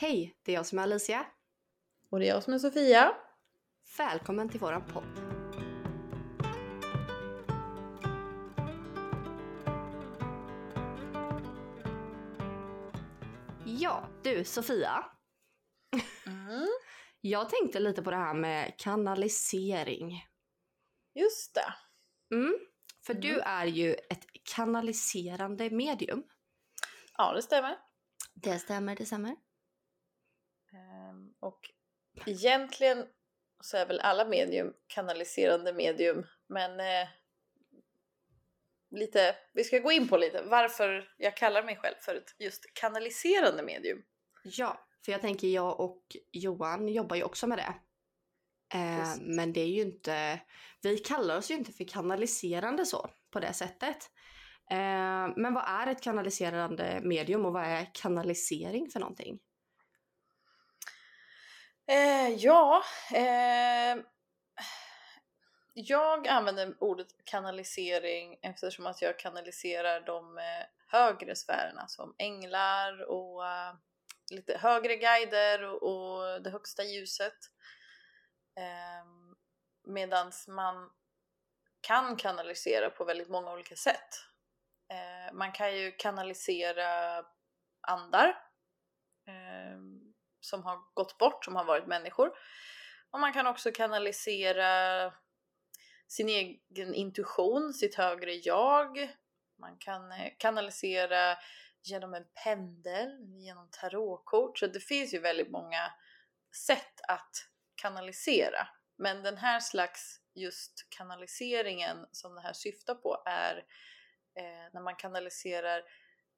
Hej, det är jag som är Alicia. Och det är jag som är Sofia. Välkommen till våran podd. Ja, du Sofia. Mm. Jag tänkte lite på det här med kanalisering. Just det. Mm. För Mm. du är ju ett kanaliserande medium. Ja, det stämmer. Det stämmer, det stämmer. Och egentligen så är väl alla medium kanaliserande medium, men eh, lite, vi ska gå in på lite varför jag kallar mig själv för ett just kanaliserande medium. Ja, för jag tänker jag och Johan jobbar ju också med det. Eh, men det är ju inte, vi kallar oss ju inte för kanaliserande så på det sättet. Eh, men vad är ett kanaliserande medium och vad är kanalisering för någonting? Eh, ja, eh, jag använder ordet kanalisering eftersom att jag kanaliserar de eh, högre sfärerna som änglar och eh, lite högre guider och, och det högsta ljuset. Eh, Medan man kan kanalisera på väldigt många olika sätt. Eh, man kan ju kanalisera andar eh, som har gått bort, som har varit människor. Och man kan också kanalisera sin egen intuition, sitt högre jag. Man kan eh, kanalisera genom en pendel, genom tarotkort. Så det finns ju väldigt många sätt att kanalisera. Men den här slags just kanaliseringen som det här syftar på är eh, när man kanaliserar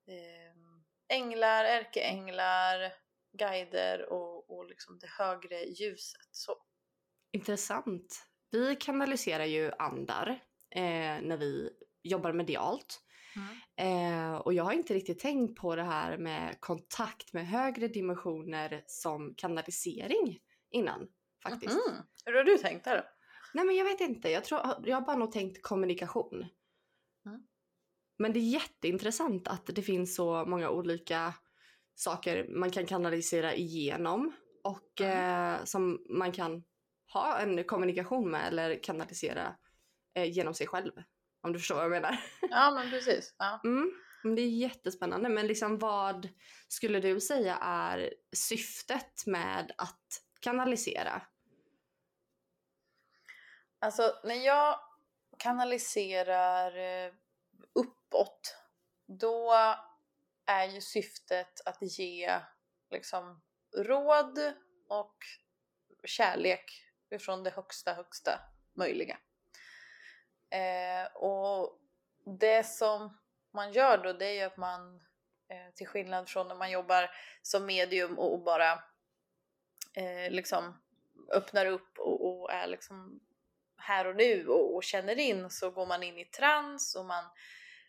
eh, änglar, ärkeänglar, guider och, och liksom det högre ljuset. Så. Intressant. Vi kanaliserar ju andar eh, när vi jobbar medialt. Eh, och jag har inte riktigt tänkt på det här med kontakt med högre dimensioner som kanalisering innan faktiskt. Mhm. Hur har du tänkt där då? Nej men jag vet inte, jag, tror, jag har bara nog tänkt kommunikation. Mm. Men det är jätteintressant att det finns så många olika saker man kan kanalisera igenom och Mm. eh, som man kan ha en kommunikation med eller kanalisera eh, genom sig själv. Om du förstår vad jag menar. Ja men precis. Ja. Mm. Det är jättespännande. Men liksom vad skulle du säga är syftet med att kanalisera? Alltså när jag kanaliserar eh, uppåt då är ju syftet att ge liksom råd och kärlek ifrån det högsta högsta möjliga. Eh, och det som man gör då det är ju att man eh, till skillnad från när man jobbar som medium och, och bara eh, liksom öppnar upp och, och är liksom här och nu och, och känner in så går man in i trans och man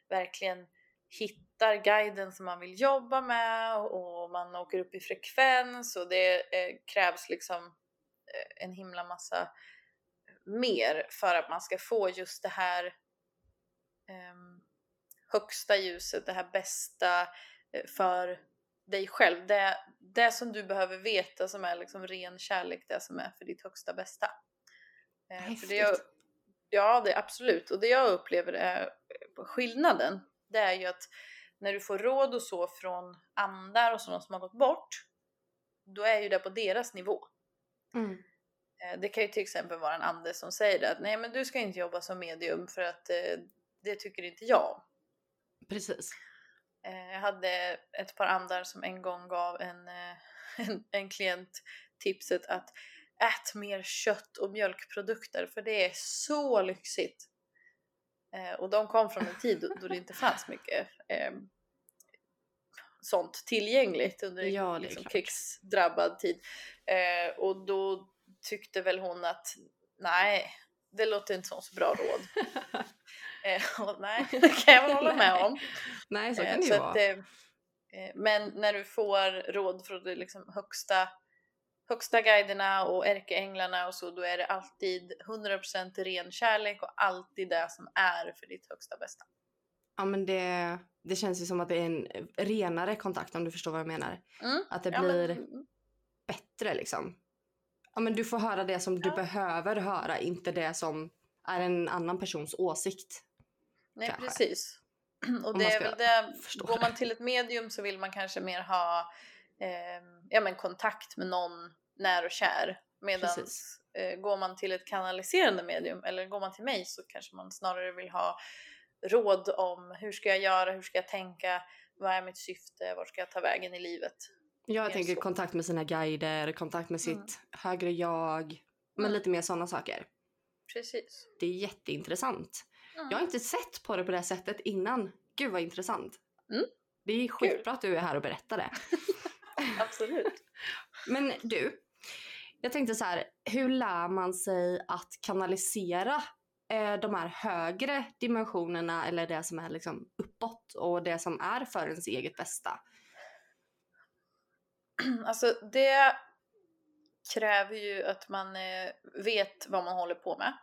verkligen hittar guiden som man vill jobba med och man åker upp i frekvens och det eh, krävs liksom eh, en himla massa mer för att man ska få just det här ehm, högsta ljuset, det här bästa eh, för dig själv. Det, det som du behöver veta som är liksom ren kärlek, det som är för ditt högsta bästa. Eh, för det jag, ja, det är absolut. Och det jag upplever är skillnaden, det är ju att när du får råd och så från andar och sådana som har gått bort, då är ju det på deras nivå. Mm. Eh, Det kan ju till exempel vara en ande som säger det, att nej men du ska inte jobba som medium för att eh, det tycker inte jag. Precis. Eh, Jag hade ett par andar som en gång gav en, en, en klient tipset att ät mer kött och mjölkprodukter för det är så lyxigt. Eh, Och de kom från en tid då- det inte fanns mycket eh, sånt tillgängligt under Ja, det är liksom, krigsdrabbad tid. Eh, och då tyckte väl hon att nej, det låter inte som så bra råd. eh, och nej, det kan jag väl hålla med om. Nej, så Eh, kan det ju vara. att, eh, men när du får råd från de liksom högsta, högsta guiderna och ärkeänglarna och så, då är det alltid 100% ren kärlek och alltid det som är för ditt högsta bästa. Ja men det, det känns ju som att det är en renare kontakt om du förstår vad jag menar. Mm. Att det Ja, blir men, bättre liksom. Ja men du får höra det som du Ja. behöver höra, inte det som är en annan persons åsikt. nej kanske. precis. Och det är väl det, går man till ett medium så vill man kanske mer ha eh, ja, men kontakt med någon när och kär. Medan eh, går man till ett kanaliserande medium eller går man till mig så kanske man snarare vill ha råd om hur ska jag göra, hur ska jag tänka, vad är mitt syfte, vart ska jag ta vägen i livet? Jag Mer tänker så. kontakt med sina guider, kontakt med sitt Mm. högre jag. Men Mm. lite mer sådana saker. Precis. Det är jätteintressant. Mm. Jag har inte sett på det på det sättet innan. Gud vad intressant. Mm. Det är skitbra att du är här och berättar det. Absolut. Men du, jag tänkte så här, hur lär man sig att kanalisera eh, de här högre dimensionerna eller det som är liksom uppåt och det som är för ens eget bästa? Alltså det kräver ju att man eh, vet vad man håller på med.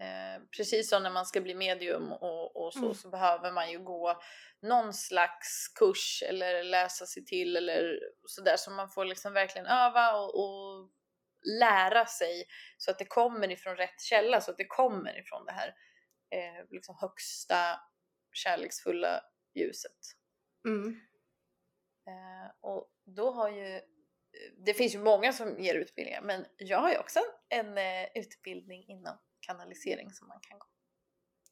Eh, precis som när man ska bli medium och, och så, Mm. så behöver man ju gå någon slags kurs eller läsa sig till eller sådär så man får liksom verkligen öva och, och lära sig så att det kommer ifrån rätt källa, så att det kommer ifrån det här eh, liksom högsta kärleksfulla ljuset. Mm. Eh, och då har ju, det finns ju många som ger utbildningar men jag har ju också en eh, utbildning inom kanalisering som man kan gå.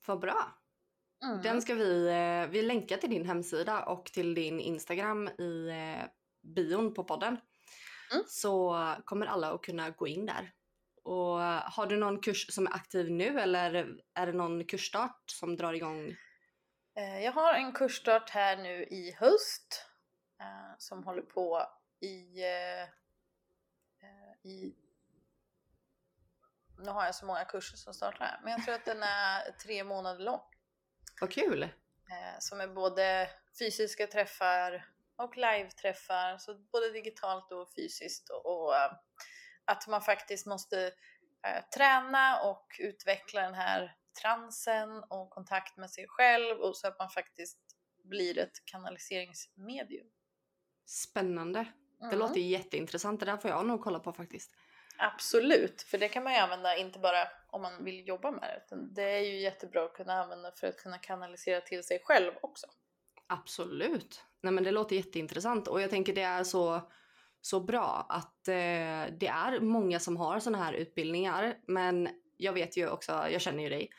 Vad bra. Mm. Den ska vi, eh, vi länkar till din hemsida och till din Instagram i eh, bion på podden. Mm. Så kommer alla att kunna gå in där. Och har du någon kurs som är aktiv nu eller är det någon kursstart som drar igång? Eh, jag har en kursstart här nu i höst eh, som håller på i, eh, i nu har jag så många kurser som startar här, men jag tror att den är tre månader lång. Vad kul! som är både fysiska träffar och live-träffar, så både digitalt och fysiskt. Och, och eh, att man faktiskt måste eh, träna och utveckla den här transen och kontakt med sig själv och så att man faktiskt blir ett kanaliseringsmedium. Spännande. Det Mm. låter jätteintressant. Det där får jag nog kolla på faktiskt. Absolut, för det kan man ju använda inte bara om man vill jobba med det, utan det är ju jättebra att kunna använda för att kunna kanalisera till sig själv också. Absolut. Nej men det låter jätteintressant och jag tänker det är så, så bra att eh, det är många som har sådana här utbildningar men jag vet ju också, jag känner ju dig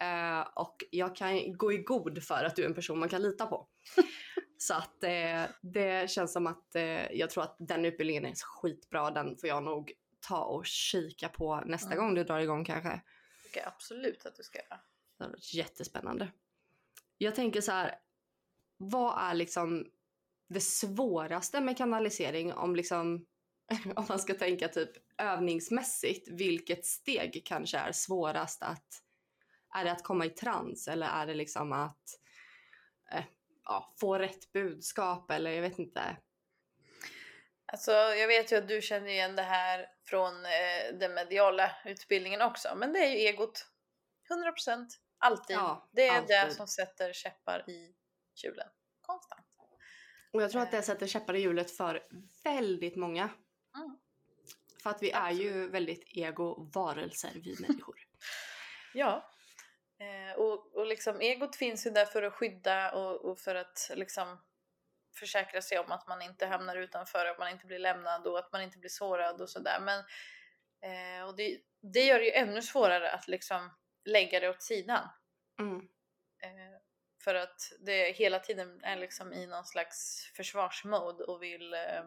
eh, och jag kan gå i god för att du är en person man kan lita på. så att eh, det känns som att eh, jag tror att den utbildningen är skitbra, den får jag nog ta och kika på nästa Mm. gång du drar igång kanske. tycker jag absolut att du ska göra. Det hade varit jättespännande. Jag tänker så här. Vad är liksom det svåraste med kanalisering om liksom om man ska tänka typ övningsmässigt, vilket steg kanske är svårast att är det att komma i trans eller är det liksom att eh, ja, få rätt budskap eller jag vet inte. Alltså, jag vet ju att du känner igen det här från eh, den mediala utbildningen också, men det är ju egot. 100% alltid. Ja, det är det alltid. som sätter käppar i hjulen. Och jag tror att det sätter käppar i hjulet för väldigt många. Mm. För att vi är ju väldigt ego-varelser vi människor. Ja. Eh, och, och liksom egot finns ju där för att skydda och, och för att liksom försäkra sig om att man inte hamnar utanför, att man inte blir lämnad och att man inte blir sårad och sådär. Men eh, och det, det gör det ju ännu svårare att liksom lägga det åt sidan. Mm. Eh, för att det hela tiden är liksom i någon slags försvarsmode och vill eh,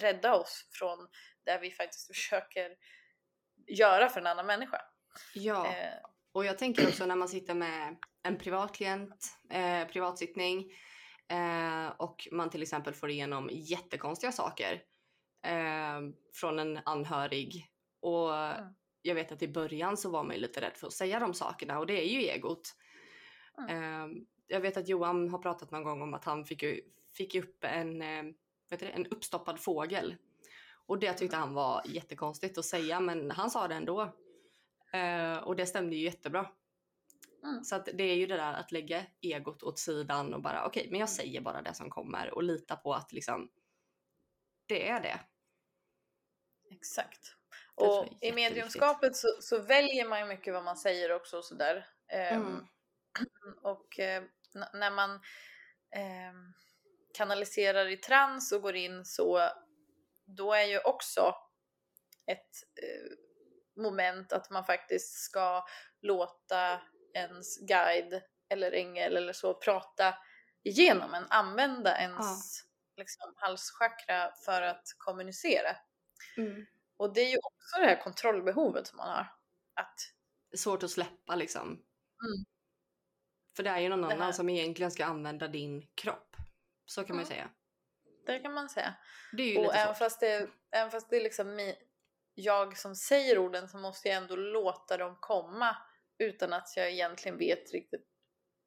rädda oss från det vi faktiskt försöker göra för en annan människa. Ja, Eh, och jag tänker också när man sitter med en privat klient, eh, privatsittning eh, och man till exempel får igenom jättekonstiga saker eh, från en anhörig. Och Mm. jag vet att i början så var man ju lite rädd för att säga de sakerna och det är ju egot. Eh, jag vet att Johan har pratat någon gång om att han fick, fick upp en, eh, vet du, en uppstoppad fågel. Och det tyckte han var jättekonstigt att säga men han sa det ändå. Eh, och det stämde ju jättebra. Mm. Så att det är ju det där att lägga egot åt sidan och bara okej, okay, men jag mm. säger bara det som kommer och lita på att liksom det är det. Exakt. Och i mediumskapet så, så, väljer man ju mycket vad man säger också och sådär. Ehm, mm. och eh, när man eh, kanaliserar i trans och går in så då är ju också ett eh, moment att man faktiskt ska låta ens guide eller ängel eller så prata igenom en, använda ens ja. liksom, halschakra för att kommunicera. Mm. Och det är ju också det här kontrollbehovet som man har. Att... Svårt att släppa liksom. Mm. För det är ju någon annan som egentligen ska använda din kropp. Så kan mm. man ju säga. Det kan man säga. Det är ju och lite även fast, det, även fast det är liksom jag som säger orden så måste jag ändå låta dem komma utan att jag egentligen vet riktigt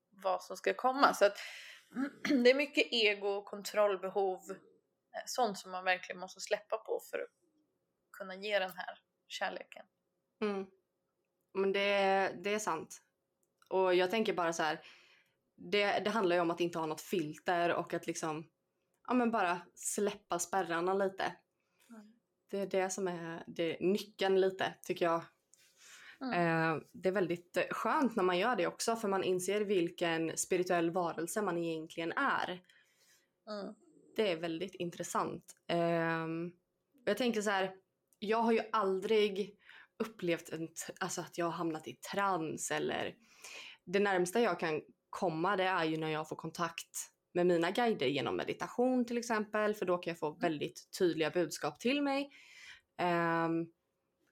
vad som ska komma. Så att det är mycket ego, kontrollbehov, eh, sånt som man verkligen måste släppa på för att kunna ge den här kärleken. Mm. Men det, det är sant. Och jag tänker bara så här, det, det handlar ju om att inte ha något filter och att liksom, ja men bara släppa spärrarna lite. Mm. Det är det som är det, nyckeln lite, tycker jag. Mm. Eh, det är väldigt skönt när man gör det också, för man inser vilken spirituell varelse man egentligen är. Mm. Det är väldigt intressant. Eh, jag tänker så här, jag har ju aldrig upplevt en, alltså att jag har hamnat i trans eller det närmsta jag kan komma det är ju när jag får kontakt med mina guider genom meditation till exempel för då kan jag få mm. väldigt tydliga budskap till mig. Um,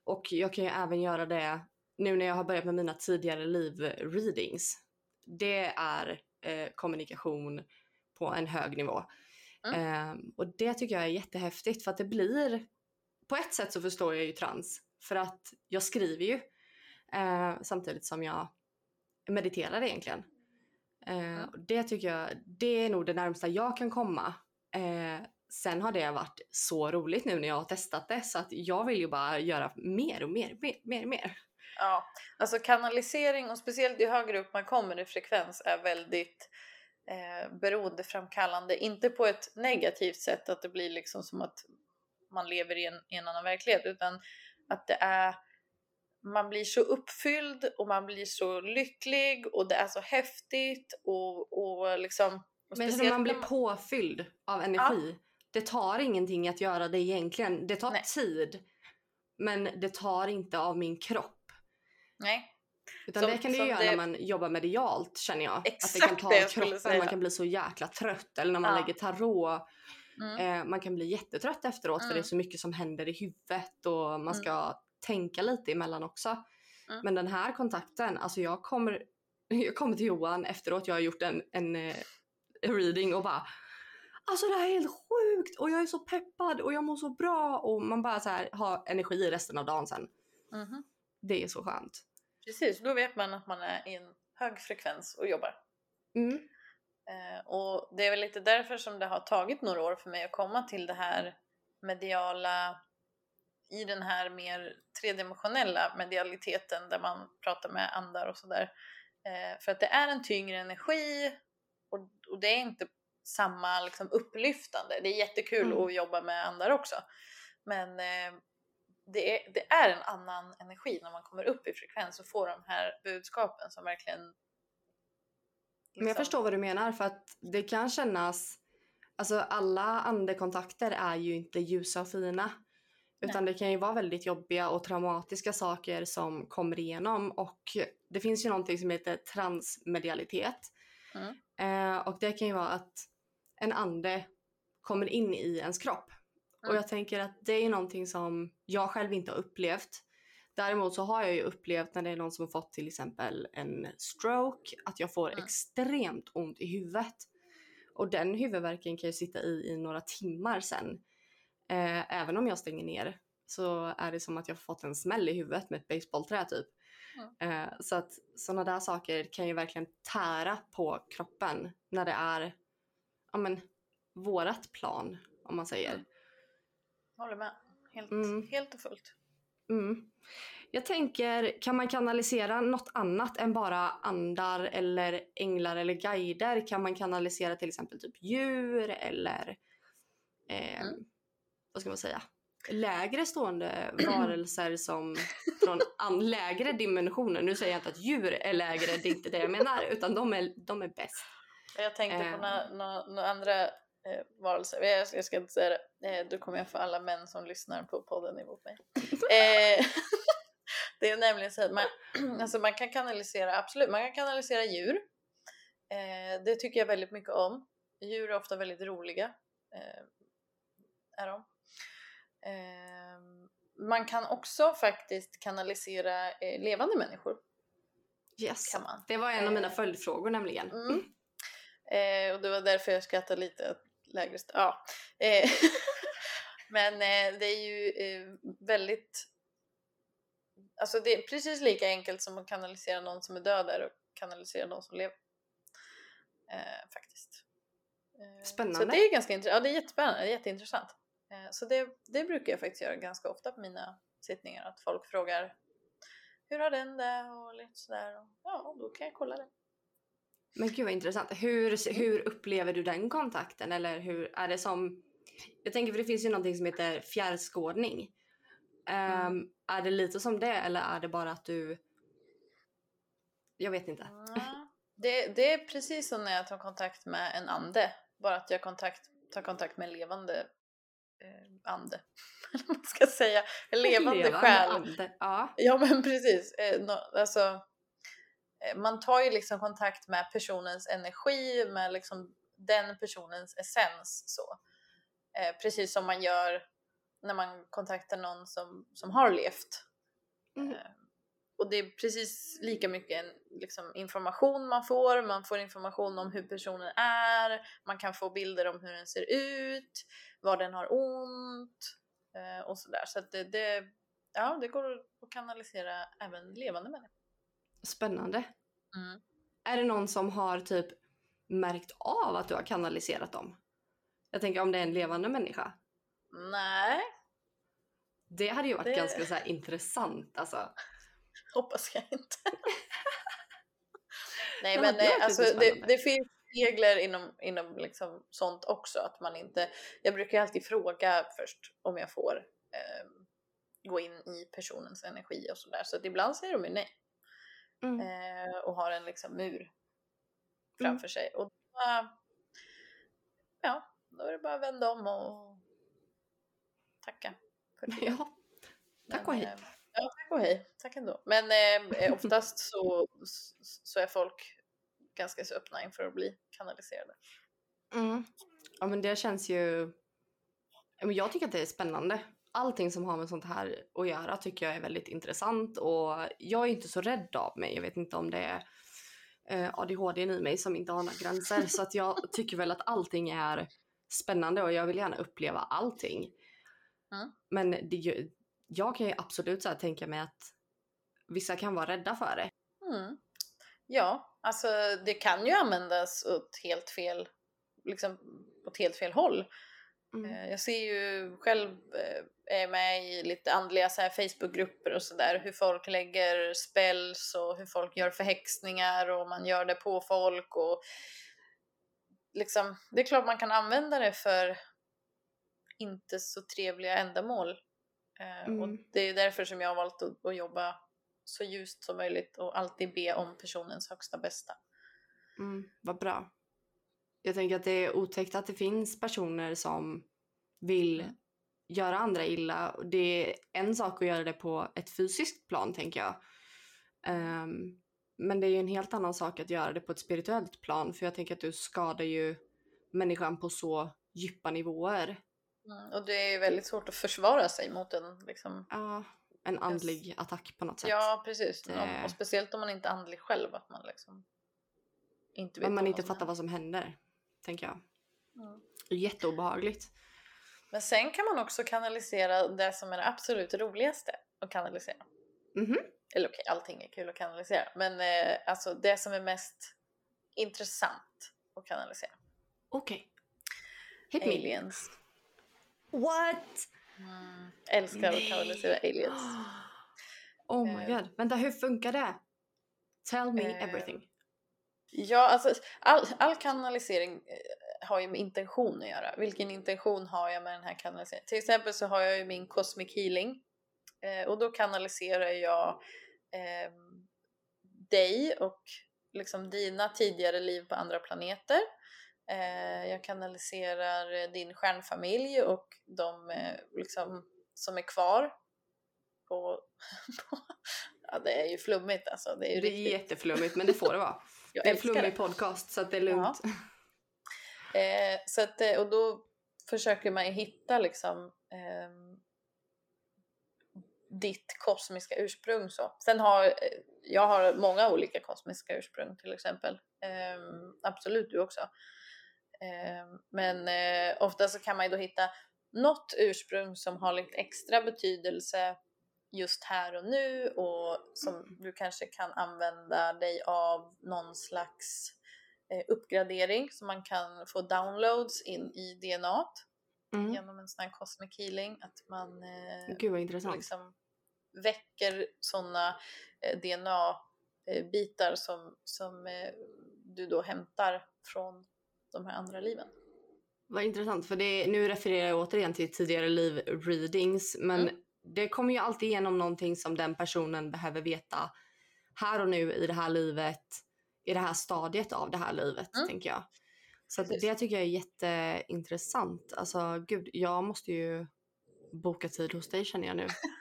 och jag kan ju även göra det nu när jag har börjat med mina tidigare liv-readings. Det är eh, kommunikation på en hög nivå. Mm. Um, och det tycker jag är jättehäftigt för att det blir på ett sätt så förstår jag ju trans för att jag skriver ju eh, samtidigt som jag mediterar egentligen. Eh, mm. Det tycker jag, det är nog det närmsta jag kan komma. Eh, sen har det varit så roligt nu när jag har testat det så att jag vill ju bara göra mer och mer, mer, mer, mer. Ja, alltså kanalisering och speciellt ju högre upp man kommer i frekvens är väldigt eh, beroendeframkallande. Inte på ett negativt sätt att det blir liksom som att man lever i en, i en annan verklighet utan att det är man blir så uppfylld och man blir så lycklig och det är så häftigt och, och liksom och Men man blir påfylld av energi. Ja. Det tar ingenting att göra det egentligen. Det tar Nej. tid. Men det tar inte av min kropp. Nej. Utan som, det kan ju göra det... när man jobbar medialt känner jag. Exakt att det kan ta det kroppen, man kan bli så jäkla trött. Eller när man ja. lägger tarot Mm. Eh, man kan bli jättetrött efteråt för det är mm. så mycket som händer i huvudet och man mm. ska tänka lite emellan också. Mm. Men den här kontakten, alltså jag kommer, jag kommer till Johan efteråt, jag har gjort en, en eh, reading och bara Alltså det här är helt sjukt och jag är så peppad och jag mår så bra och man bara så här har energi resten av dagen sen. Mm. Det är så skönt. Precis, då vet man att man är i en hög frekvens och jobbar. Mm. Eh, och det är väl lite därför som det har tagit några år för mig att komma till det här mediala i den här mer tredimensionella medialiteten där man pratar med andar och sådär. Eh, för att det är en tyngre energi och, och det är inte samma liksom, upplyftande. Det är jättekul mm. att jobba med andar också. Men eh, det, är, det är en annan energi när man kommer upp i frekvens och får de här budskapen som verkligen men jag liksom. förstår vad du menar för att det kan kännas, alltså alla andekontakter är ju inte ljusa och fina. Utan Nej. det kan ju vara väldigt jobbiga och traumatiska saker som kommer igenom och det finns ju någonting som heter transmedialitet. Mm. Eh, och det kan ju vara att en ande kommer in i ens kropp. Mm. Och jag tänker att det är någonting som jag själv inte har upplevt. Däremot så har jag ju upplevt när det är någon som har fått till exempel en stroke att jag får mm. extremt ont i huvudet. Och den huvudvärken kan ju sitta i i några timmar sen. Eh, även om jag stänger ner så är det som att jag fått en smäll i huvudet med ett baseballträ typ. Mm. Eh, så att sådana där saker kan ju verkligen tära på kroppen när det är ja men, vårat plan om man säger. Mm. Håller med. Helt, mm. helt och fullt. Mm. Jag tänker, kan man kanalisera något annat än bara andar eller änglar eller guider? Kan man kanalisera till exempel typ djur eller eh, mm. vad ska man säga? lägre stående varelser som från an, lägre dimensioner. Nu säger jag inte att djur är lägre, det är inte det jag menar, utan de är, de är bäst. Jag tänkte på några, några, några andra eh, varelser, jag, jag, ska inte säga det, eh, då kommer jag få alla män som lyssnar på podden emot mig. Eh, det är nämligen så att man, alltså man kan kanalisera, absolut, man kan kanalisera djur. Eh, det tycker jag väldigt mycket om. Djur är ofta väldigt roliga. Är de. Ehm, man kan också faktiskt kanalisera levande människor. Yes, det var en av mina följdfrågor nämligen. Mm. Och det var därför jag skrattade lite lägre ja. Eh, Men eh, det är ju eh, väldigt Alltså det är precis lika enkelt som att kanalisera någon som är död där och kanalisera någon som lever. faktiskt. Spännande. Så det är ganska intressant. Ja, det är jättespännande. Det är jätteintressant. Eh, så det, det brukar jag faktiskt göra ganska ofta på mina sittningar, att folk frågar hur har den det och lite sådär. Och, ja, då kan jag kolla det. Men gud vad intressant. Hur, hur upplever du den kontakten? Eller hur är det som... Jag tänker för det finns ju någonting som heter fjärrskådning. Um, mm. Är det lite som det eller är det bara att du... Jag vet inte. Mm. Det, det är precis som när jag tar kontakt med en ande. Bara att jag kontakt, tar kontakt med en levande eh, ande. Eller man ska säga. En levande, levande själ. Ande. Ja. ja men precis. Eh, no, alltså, eh, man tar ju liksom kontakt med personens energi, med liksom den personens essens. Så. Eh, precis som man gör när man kontaktar någon som, som har levt. Mm. Eh, och det är precis lika mycket liksom, information man får, man får information om hur personen är, man kan få bilder om hur den ser ut, var den har ont eh, och sådär. Så att det, det, ja, det går att kanalisera även levande människor. Spännande. Mm. Är det någon som har typ märkt av att du har kanaliserat dem? Jag tänker om det är en levande människa? Nej. Det hade ju varit det... ganska så intressant alltså. Hoppas jag inte. Nej men eh, alltså det, det, finns regler inom, inom liksom sånt också att man inte, jag brukar alltid fråga först om jag får eh, gå in i personens energi och sådär så att ibland säger de ju nej. Mm. Eh, och har en liksom mur framför mm. sig och då, ja, då är det bara att vända om och tacka. För det. Ja, tack och hej. Eh, Ja, tack och hej. Tack ändå. Men eh, eh oftast så, så är folk ganska så öppna inför att bli kanaliserade. Mm. Ja men det känns ju... Jag tycker att det är spännande. Allting som har med sånt här att göra tycker jag är väldigt intressant och jag är inte så rädd av mig. Jag vet inte om det är eh, ADHD i mig som inte har några gränser så att jag tycker väl att allting är spännande och jag vill gärna uppleva allting. Mm. Men det, jag kan ju absolut så tänka mig att vissa kan vara rädda för det. Mm. Ja, alltså det kan ju användas åt helt fel, liksom åt helt fel håll. Mm. Eh, jag ser ju själv, eh, är med i lite andliga så här Facebookgrupper och sådär, hur folk lägger spells och hur folk gör förhäxningar och man gör det på folk och liksom, det är klart man kan använda det för inte så trevliga ändamål. Eh, mm. Och det är därför som jag har valt att, att, jobba så ljust som möjligt och alltid be om personens högsta bästa. Mm, vad bra. Jag tänker att det är otäckt att det finns personer som vill mm. göra andra illa. Det är en sak att göra det på ett fysiskt plan tänker jag. Um, men det är ju en helt annan sak att göra det på ett spirituellt plan för jag tänker att du skadar ju människan på så djupa nivåer. Mm, och det är väldigt svårt att försvara sig mot en liksom... Ja, en andlig yes. attack på något sätt. Ja, precis. Det... Och speciellt om man inte är andlig själv, att man liksom inte vet Om man inte fattar vad som händer, tänker jag. Mm. Jätteobehagligt. Men sen kan man också kanalisera det som är det absolut roligaste att kanalisera. Mm -hmm. Eller okej, okay, allting är kul att kanalisera, men eh, alltså det som är mest intressant att kanalisera. Okej. Okay. Aliens. What? Mm. Älskar att kanalisera aliens. Oh my Eh. god. Vänta, hur funkar det? Tell me Eh, everything. Ja, alltså all, all kanalisering eh, har ju med intention att göra. Vilken intention har jag med den här kanaliseringen? Till exempel så har jag ju min cosmic healing eh, och då kanaliserar jag eh, dig och liksom dina tidigare liv på andra planeter. Eh, jag kanaliserar eh, din stjärnfamilj och de eh, liksom, som är kvar. På, på, ja, det är ju flummigt alltså. Det är ju Det är jätteflummigt men det får det vara. Det är en flummig podcast så att det är lugnt. Eh, så att, eh, och då försöker man ju hitta liksom ehm, ditt kosmiska ursprung så. Sen har eh, jag har många olika kosmiska ursprung till exempel. Ehm, absolut du också. Ehm, men eh, ofta så kan man ju då hitta något ursprung som har lite extra betydelse just här och nu och som du kanske kan använda dig av någon slags eh, uppgradering så man kan få downloads in i DNA Mm. genom en sån här cosmic healing. Att man eh, Gud vad intressant. liksom väcker sådana eh, DNA-bitar som, som eh, du då hämtar från de här andra liven. Vad intressant, för det, nu refererar jag återigen till tidigare liv-readings, men Mm. det kommer ju alltid igenom någonting som den personen behöver veta här och nu i det här livet, i det här stadiet av det här livet, Mm. tänker jag. Så det tycker jag är jätteintressant. Alltså gud, jag måste ju boka tid hos dig känner jag nu.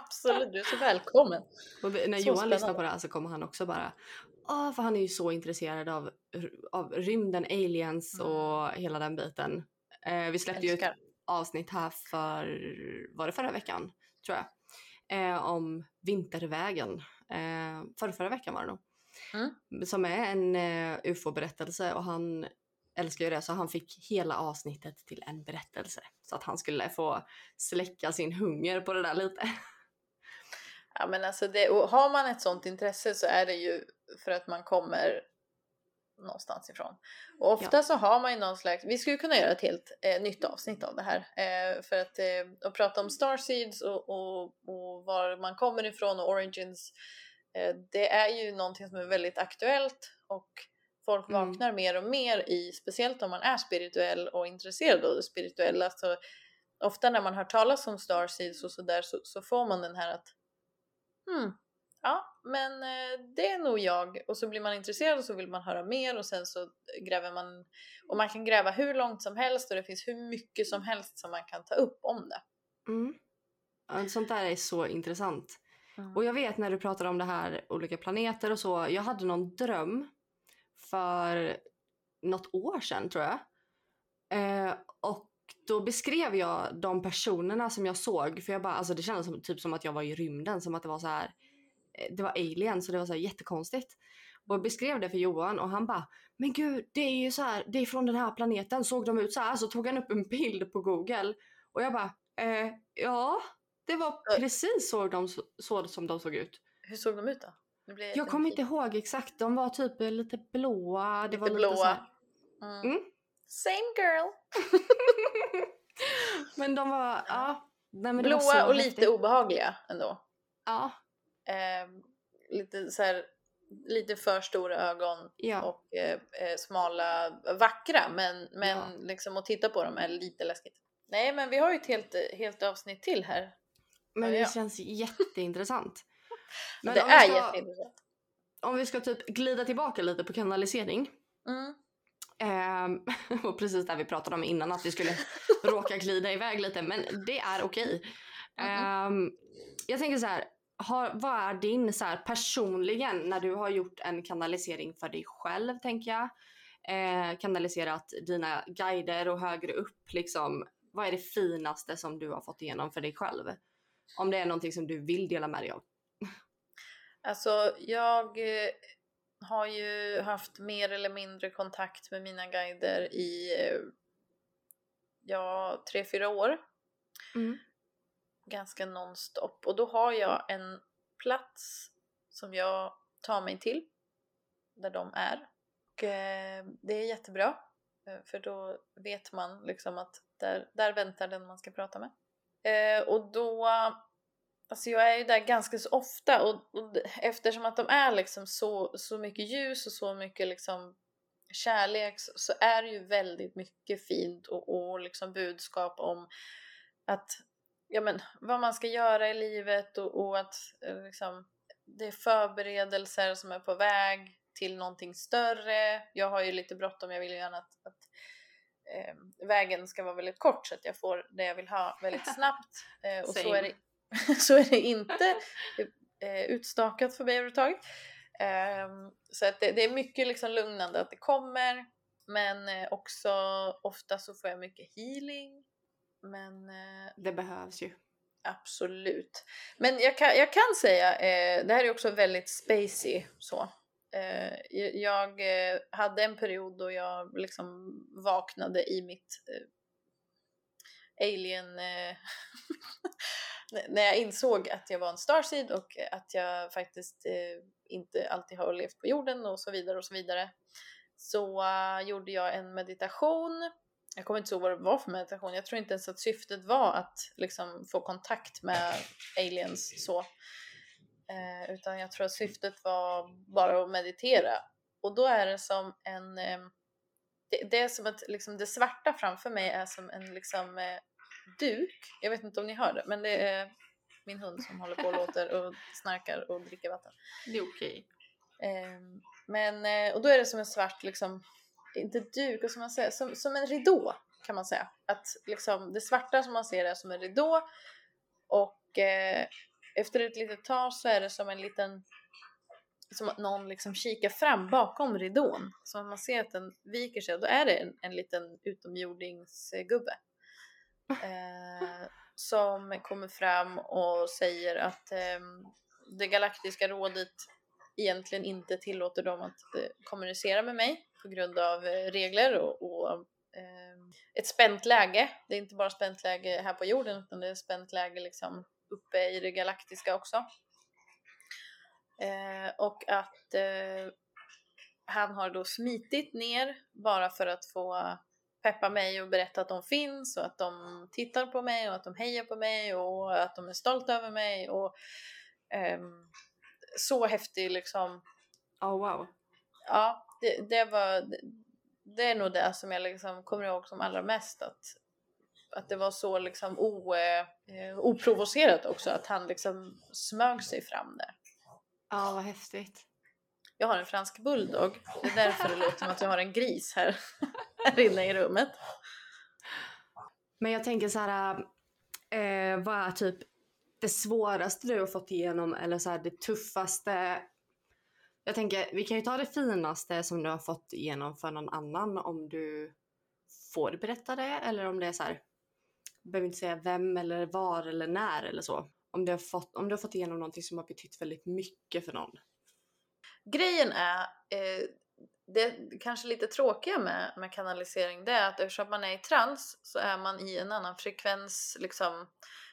Absolut, du är så välkommen. Och när Så Johan lyssnar på det här så kommer han också bara Åh, för han är ju så intresserad av, av rymden, aliens Mm. och hela den biten. Eh, vi släppte ju ett avsnitt här för, var det förra veckan? Tror jag. Eh, om Vintervägen. Eh, förra, förra veckan var det nog. Mm. Som är en eh, ufo-berättelse och han älskar ju det så han fick hela avsnittet till en berättelse. Så att han skulle få släcka sin hunger på det där lite. Ja, men alltså det, har man ett sånt intresse så är det ju för att man kommer någonstans ifrån. Och ofta så har man ju någon slags, vi skulle kunna göra ett helt eh, nytt avsnitt av det här. Eh, för att eh, och prata om starseeds och, och, och var man kommer ifrån och origins. Eh, det är ju någonting som är väldigt aktuellt och folk Mm. vaknar mer och mer i, speciellt om man är spirituell och intresserad av det spirituella. Så ofta när man hör talas om starseeds och sådär så, så får man den här att hmm, ja, men eh, det är nog jag. Och så blir man intresserad och så vill man höra mer och sen så gräver man och man kan gräva hur långt som helst och det finns hur mycket som helst som man kan ta upp om det. Mm. Sånt där är så intressant. Mm. Och jag vet när du pratar om det här, olika planeter och så. Jag hade någon dröm för något år sedan tror jag. Eh, och då beskrev jag de personerna som jag såg. För jag bara, alltså det kändes som, typ som att jag var i rymden. Som att det var så här. eh, Det var aliens så det var så här jättekonstigt. Och jag beskrev det för Johan och han bara Men gud det är ju så här, det är från den här planeten. Såg de ut så här? Så tog han upp en bild på google. Och jag bara eh, ja. Det var Ja. precis så, de, så som de såg ut. Hur såg de ut då? Jag kommer inte ihåg exakt. De var typ lite blåa. Det var Lite lite så blåa. Mm. Mm. Same girl! men de var, ja. Nej, men Blåa och lite obehagliga ändå. Ja, Eh, lite så här, lite för stora ögon ja. och eh, eh, smala, vackra men, men Ja. liksom att titta på dem är lite läskigt. Nej men vi har ju ett helt, helt avsnitt till här. men ja. det känns jätteintressant. Men det är ska, jätteintressant. om vi ska typ glida tillbaka lite på kanalisering. Mm. Ehm, och precis där vi pratade om innan att vi skulle råka glida iväg lite men det är okej. Mhm. Ehm, jag tänker så här, har, vad är din så här, personligen när du har gjort en kanalisering för dig själv tänker jag. Eh, kanaliserat dina guider och högre upp liksom. Vad är det finaste som du har fått igenom för dig själv? Om det är någonting som du vill dela med dig av. Alltså jag eh, har ju haft mer eller mindre kontakt med mina guider i ja, tre, fyra år. Mm. Ganska nonstop. Och då har jag en plats som jag tar mig till. Där de är. Och eh, det är jättebra. eh, För då vet man liksom att där, där väntar den man ska prata med. Eh, och då, alltså jag är ju där ganska så ofta och, och eftersom att de är liksom så, så mycket ljus och så mycket liksom kärlek så, så är det ju väldigt mycket fint och, och liksom budskap om att ja men vad man ska göra i livet och, och att eh, liksom det är förberedelser som är på väg till någonting större. Jag har ju lite bråttom, jag vill ju gärna att, att eh, vägen ska vara väldigt kort så att jag får det jag vill ha väldigt snabbt. Eh, och så är, det, så är det inte eh, utstakat för mig överhuvudtaget. Eh, så att det, det, är mycket liksom lugnande att det kommer men eh, också ofta så får jag mycket healing. Men eh, det behövs ju. Absolut. Men jag kan, jag kan säga, eh, det här är också väldigt spacey så. Eh, jag hade en period då jag liksom vaknade i mitt alien... Eh, när jag insåg att jag var en starseed och att jag faktiskt eh, inte alltid har levt på jorden och så vidare och så vidare. Så eh, gjorde jag en meditation jag kommer inte ihåg vad det var för meditation. Jag tror inte ens att syftet var att liksom få kontakt med aliens så. Eh, utan jag tror att syftet var bara att meditera. Och då är det som en... Eh, det, det, är som att liksom, det svarta framför mig är som en liksom, eh, duk. Jag vet inte om ni hör det, men det är min hund som håller på och låter och snarkar och dricker vatten. Det är okej. Ehm, men, eh, och då är det som en svart liksom inte duk, och som man säger, som, som en ridå kan man säga. Att liksom det svarta som man ser är som en ridå och eh, efter ett litet tag så är det som en liten som att någon liksom kikar fram bakom ridån så man ser att den viker sig och då är det en, en liten utomjordingsgubbe eh, som kommer fram och säger att eh, det galaktiska rådet egentligen inte tillåter dem att eh, kommunicera med mig på grund av eh, regler och, och eh, ett spänt läge. Det är inte bara spänt läge här på jorden utan det är spänt läge liksom uppe i det galaktiska också. Eh, och att eh, han har då smitit ner bara för att få peppa mig och berätta att de finns och att de tittar på mig och att de hejar på mig och att de är stolta över mig och um, så häftig liksom. Oh wow. Ja, det, det var det, det är nog det som jag liksom kommer ihåg som allra mest att, att det var så liksom o, eh, oprovocerat också att han liksom smög sig fram där. Ja, vad häftigt. Jag har en fransk bulldog. Det är därför det låter som att jag har en gris här, här inne i rummet. Men jag tänker så här, eh, vad är typ det svåraste du har fått igenom eller så här, det tuffaste? Jag tänker, vi kan ju ta det finaste som du har fått igenom för någon annan om du får berätta det eller om det är så här, behöver inte säga vem eller var eller när eller så. Om du har fått, om du har fått igenom någonting som har betytt väldigt mycket för någon. Grejen är, eh, det kanske lite tråkiga med, med kanalisering det är att eftersom man är i trans så är man i en annan frekvens liksom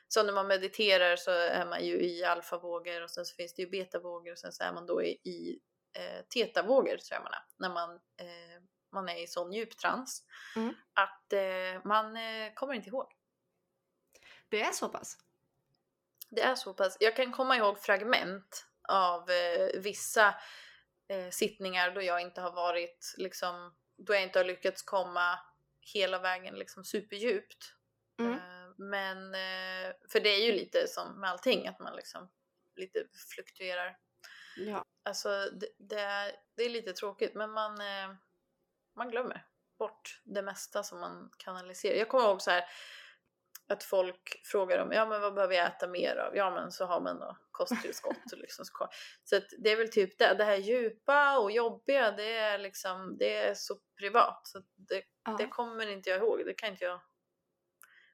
så när man mediterar så är man ju i alfavågor och sen så finns det ju betavågor och sen så är man då i, i eh, tetavågor tror jag man är, när man, eh, man är i sån djup trans. Mm. Att eh, man eh, kommer inte ihåg. Det är så pass? Det är så pass. Jag kan komma ihåg fragment av eh, vissa eh, sittningar då jag inte har varit liksom, då jag inte har lyckats komma hela vägen liksom superdjupt. Mm. Men, eh, för det är ju lite som med allting, att man liksom lite fluktuerar. Ja. Alltså det, det, är, det är lite tråkigt men man, eh, man glömmer bort det mesta som man kanaliserar. Jag kommer ihåg så här att folk frågar om ja men vad behöver jag äta mer av? Ja men så har man då kosttillskott. liksom. Så att det är väl typ det, det här djupa och jobbiga det är liksom det är så privat så det, ja. det kommer inte jag ihåg. Det kan inte jag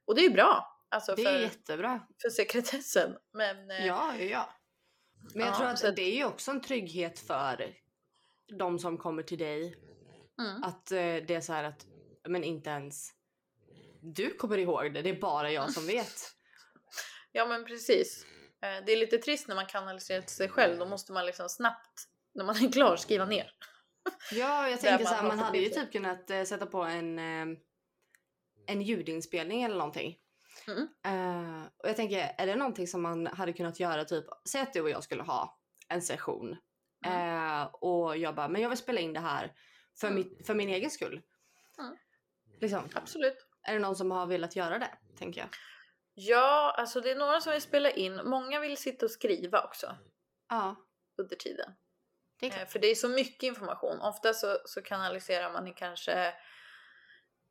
och det är bra. Alltså det för, är jättebra. För sekretessen. Men, eh, ja, ja. Men jag ja, tror att, att det är ju också en trygghet för de som kommer till dig. Mm. Att eh, det är så här att, men inte ens du kommer ihåg det, det är bara jag som vet. ja men precis. Eh, det är lite trist när man kanaliserar till sig själv, då måste man liksom snabbt, när man är klar, skriva ner. ja, jag tänker så här, man hade ju typ kunnat sätta på en en ljudinspelning eller någonting. Mm. Eh, och jag tänker, är det någonting som man hade kunnat göra typ, säg att du och jag skulle ha en session Mm. eh, och jag bara, men jag vill spela in det här för, Mm. mitt, för min egen skull. Mm. Liksom, Absolut. Är det någon som har velat göra det, tänker jag. Ja, alltså det är några som vill spela in. Många vill sitta och skriva också Ja, under tiden. det är Eh. För det är så mycket information. Ofta så, så kanaliserar man i kanske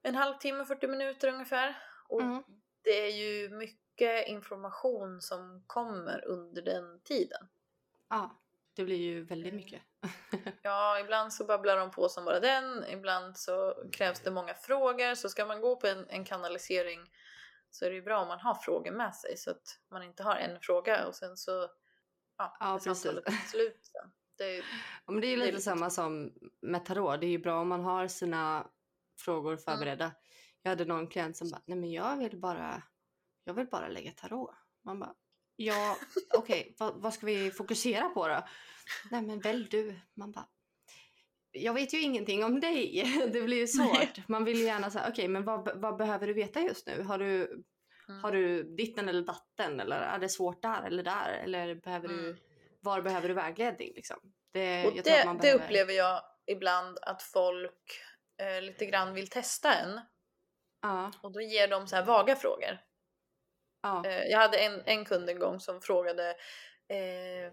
en halvtimme, 40 minuter ungefär. Och Mm. det är ju mycket information som kommer under den tiden. Ja, det blir ju väldigt mycket. Ja, ibland så babblar de på som bara den. Ibland så krävs det många frågor. Så ska man gå på en, en kanalisering så är det ju bra om man har frågor med sig så att man inte har en fråga och sen så ja, Ja, är samtalet slut sen. Det är, Ja, men det är ju lite lite samma som med tarot. Det är ju bra om man har sina frågor Mm. förberedda. Jag hade någon klient som bara, nej men jag vill bara, jag vill bara lägga tarot. Man bara, ja okej, vad, vad ska vi fokusera på då? Nej men välj du. Man bara, jag vet ju ingenting om dig. Det blir ju svårt. Man vill ju gärna säga, okej men vad, vad behöver du veta just nu? Har du, Mm. har du ditten eller datten? Eller är det svårt där eller där? Eller behöver du, Mm. var behöver du vägledning liksom? Det, Och det, man det behöver- upplever jag ibland att folk eh, lite grann vill testa en Ja, och då ger de så här vaga frågor. Ja. Eh, jag hade en, en kund en gång som frågade eh,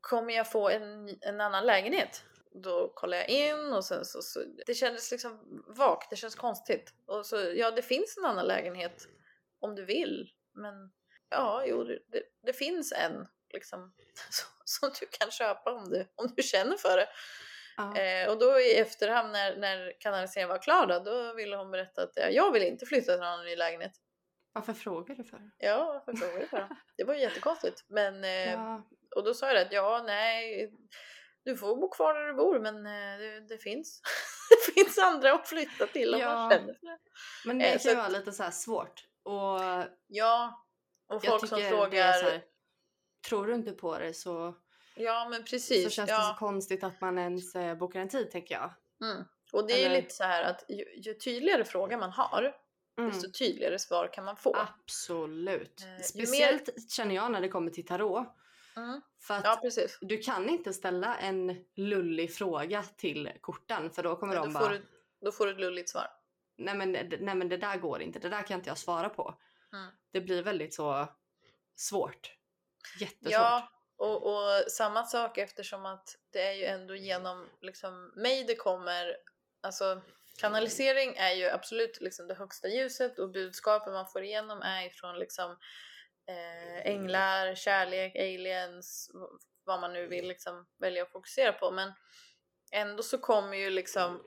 Kommer jag få en, en annan lägenhet? Då kollar jag in och sen så, så det kändes liksom vagt, det känns konstigt. Och så ja, det finns en annan lägenhet om du vill, men ja, jo, det, det, finns en liksom som, som du kan köpa om du, om du känner för det. ja. Eh, och då i efterhand när, när kanaliseringen var klar då, då ville hon berätta att ja, jag vill inte flytta till någon ny lägenhet. Varför frågar du för? Ja, varför frågar du för det? Det var ju jättekonstigt. Men, eh, Ja, Och då sa jag att ja, nej, du får bo kvar där du bor men eh, det, det finns det finns andra att flytta till om Ja. man känner det. men det Eh, kan så ju vara lite så svårt. Och Ja, och folk som det frågar, här, tror du inte på det så, ja men precis. så känns det ja. så konstigt att man ens bokar en tid tänker jag. Mm. Och det är Eller- lite så här att ju, ju tydligare fråga man har, Mm. desto tydligare svar kan man få. Absolut. Eh, Speciellt känner jag när det kommer till tarot. Mm. För att Ja, du kan inte ställa en lullig fråga till korten för då kommer Då de får, bara, du, då får du ett lulligt svar. nej, men, nej men det där går inte, det där kan inte jag svara på. Mm. Det blir väldigt så svårt. Jättesvårt. Ja, och, och samma sak eftersom att det är ju ändå genom liksom, mig det kommer, alltså kanalisering är ju absolut liksom det högsta ljuset och budskapet man får igenom är ifrån liksom eh, änglar, kärlek, aliens, vad man nu vill liksom välja att fokusera på men ändå så kommer ju liksom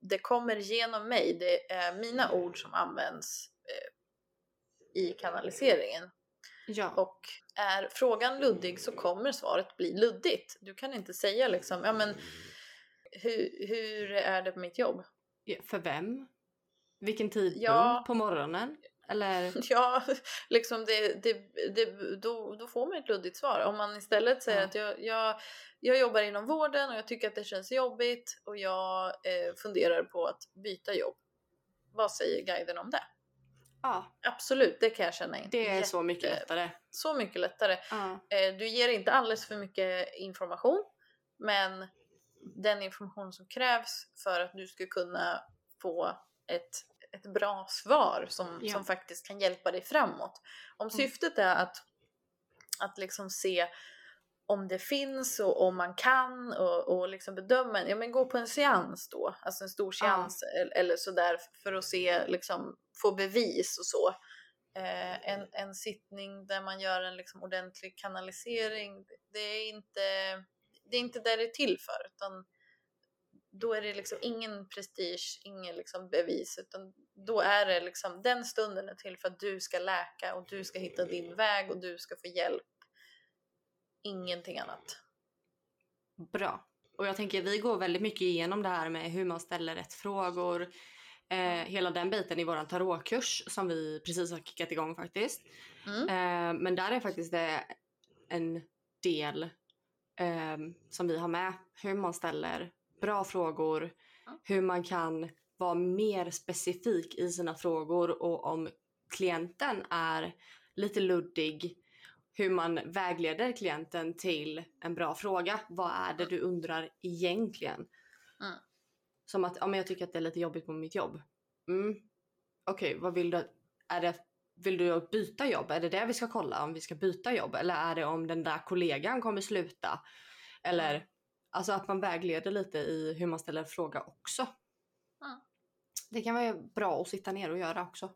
det kommer genom mig, det är mina ord som används eh, i kanaliseringen Ja. och är frågan luddig så kommer svaret bli luddigt. Du kan inte säga liksom, ja men hur, hur är det på mitt jobb? För vem? Vilken tidpunkt? Ja. På morgonen? Eller? Ja, liksom det, det, det, då, då får man ett luddigt svar. Om man istället säger Ja. att jag, jag, jag jobbar inom vården och jag tycker att det känns jobbigt och jag eh, funderar på att byta jobb. Vad säger guiden om det? Ja, Absolut, det kan jag känna in. det är så mycket Jätte- lättare. Så mycket lättare. Ja. Eh, Du ger inte alldeles för mycket information men den information som krävs för att du ska kunna få ett, ett bra svar som, Ja. som faktiskt kan hjälpa dig framåt. Om Mm. syftet är att, att liksom se om det finns och om man kan och, och liksom bedöma, ja men gå på en seans då, alltså en stor Ja. seans eller, eller sådär för att se, liksom få bevis och så. Eh, en, en sittning där man gör en liksom ordentlig kanalisering, det är inte det är inte det det är till för utan då är det liksom ingen prestige, ingen liksom bevis utan då är det liksom den stunden är till för att du ska läka och du ska hitta din väg och du ska få hjälp. Ingenting annat. Bra. Och jag tänker vi går väldigt mycket igenom det här med hur man ställer rätt frågor. Eh, hela den biten i våran tarotkurs som vi precis har kickat igång faktiskt. Mm. Eh, men där är faktiskt det en del eh, som vi har med. Hur man ställer bra frågor. Ja. Hur man kan vara mer specifik i sina frågor och om klienten är lite luddig hur man vägleder klienten till en bra fråga. Vad är det du undrar egentligen? Mm. Som att, ja men jag tycker att det är lite jobbigt på mitt jobb. Mm. Okej, okay, vad vill du? Är det, vill du byta jobb? Är det det vi ska kolla om vi ska byta jobb? Eller är det om den där kollegan kommer sluta? Eller, mm. alltså att man vägleder lite i hur man ställer en fråga också. Mm. Det kan vara bra att sitta ner och göra också.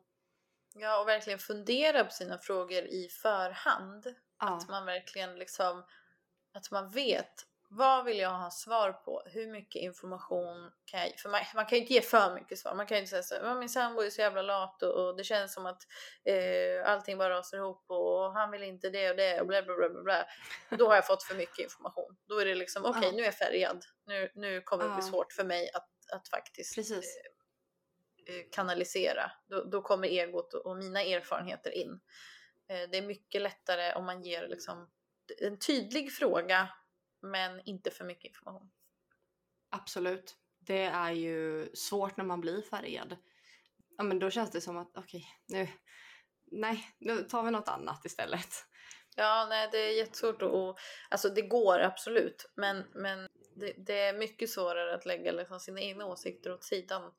Ja, och verkligen fundera på sina frågor i förhand. Ja. Att man verkligen liksom, att man vet vad vill jag ha svar på? Hur mycket information kan jag För man, man kan ju inte ge för mycket svar. Man kan ju inte säga så min sambo är så jävla lat och, och det känns som att eh, allting bara rasar ihop och han vill inte det och det och bla bla bla bla. bla. Då har jag fått för mycket information. Då är det liksom okej, okay, ja. nu är jag färgad. Nu, nu kommer det bli svårt för mig att, att faktiskt Precis. Eh, kanalisera. Då, då kommer egot och, och mina erfarenheter in. Eh, det är mycket lättare om man ger liksom en tydlig fråga men inte för mycket information. Absolut. Det är ju svårt när man blir färgad. Ja men då känns det som att okej, okay, nu, nej, nu tar vi något annat istället. Ja, nej det är jättesvårt att, alltså det går absolut, men, men det, det är mycket svårare att lägga liksom sina egna åsikter åt sidan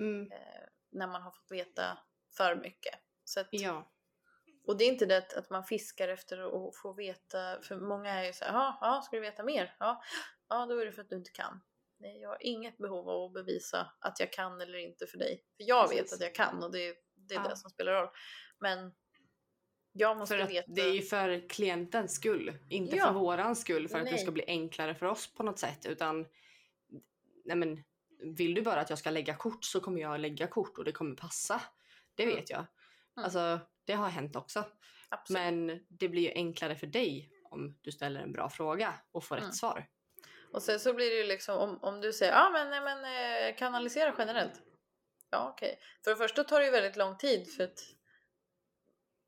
mm. eh, när man har fått veta för mycket. Så att, ja. Och det är inte det att man fiskar efter att få veta, för många är ju så här, ja, ska du veta mer? Ja, ja, då är det för att du inte kan. Nej, jag har inget behov av att bevisa att jag kan eller inte för dig. För jag Precis. vet att jag kan och det, det är ja. det som spelar roll. Men jag måste för veta. Det är ju för klientens skull, inte ja. för våran skull för nej. att det ska bli enklare för oss på något sätt. Utan, nej men, vill du bara att jag ska lägga kort så kommer jag lägga kort och det kommer passa. Det vet jag. Mm. Alltså, det har hänt också. Absolut. Men det blir ju enklare för dig om du ställer en bra fråga och får mm. rätt svar. Och sen så blir det ju liksom om, om du säger ja ah, men, nej, men eh, kanalisera generellt. Ja okej. Okay. För det första tar det ju väldigt lång tid för att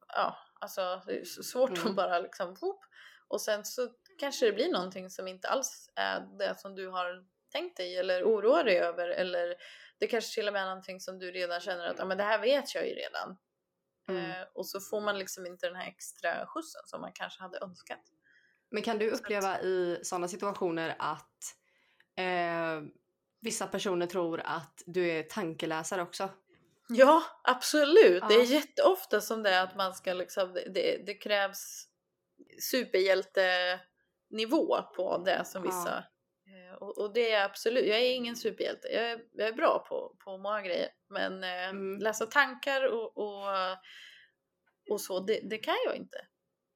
ja alltså det är svårt mm. att bara liksom whoop. och sen så kanske det blir någonting som inte alls är det som du har tänkt dig eller oroar dig över eller det kanske till och med är någonting som du redan känner att ja, men det här vet jag ju redan. Mm. Eh, och så får man liksom inte den här extra skjutsen som man kanske hade önskat. Men kan du uppleva i sådana situationer att eh, vissa personer tror att du är tankeläsare också? Ja, absolut. Ja. Det är jätteofta som det är att man ska liksom, det, det krävs superhjältenivå på det som vissa ja. Eh, och, och, det är absolut, jag är ingen superhjälte. Jag är, jag är bra på, på många grejer. Men eh, mm. läsa tankar och, och, och så, det, det, kan jag inte.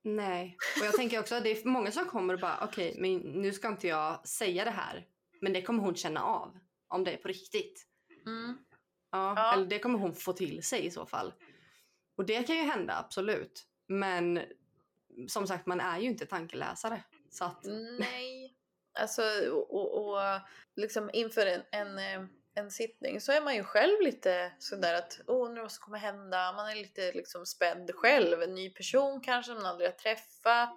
Nej, och jag tänker också att det är många som kommer och bara okej, okay, men nu ska inte jag säga det här. Men det kommer hon känna av om det är på riktigt. Mm. Ja, ja, eller det kommer hon få till sig i så fall. Och det kan ju hända, absolut. Men som sagt, man är ju inte tankeläsare. Så att... Nej, alltså och, och, liksom inför en, en, eh, en sittning så är man ju själv lite sådär att oh, nu vad kommer hända? Man är lite liksom spänd själv, en ny person kanske man aldrig har träffat.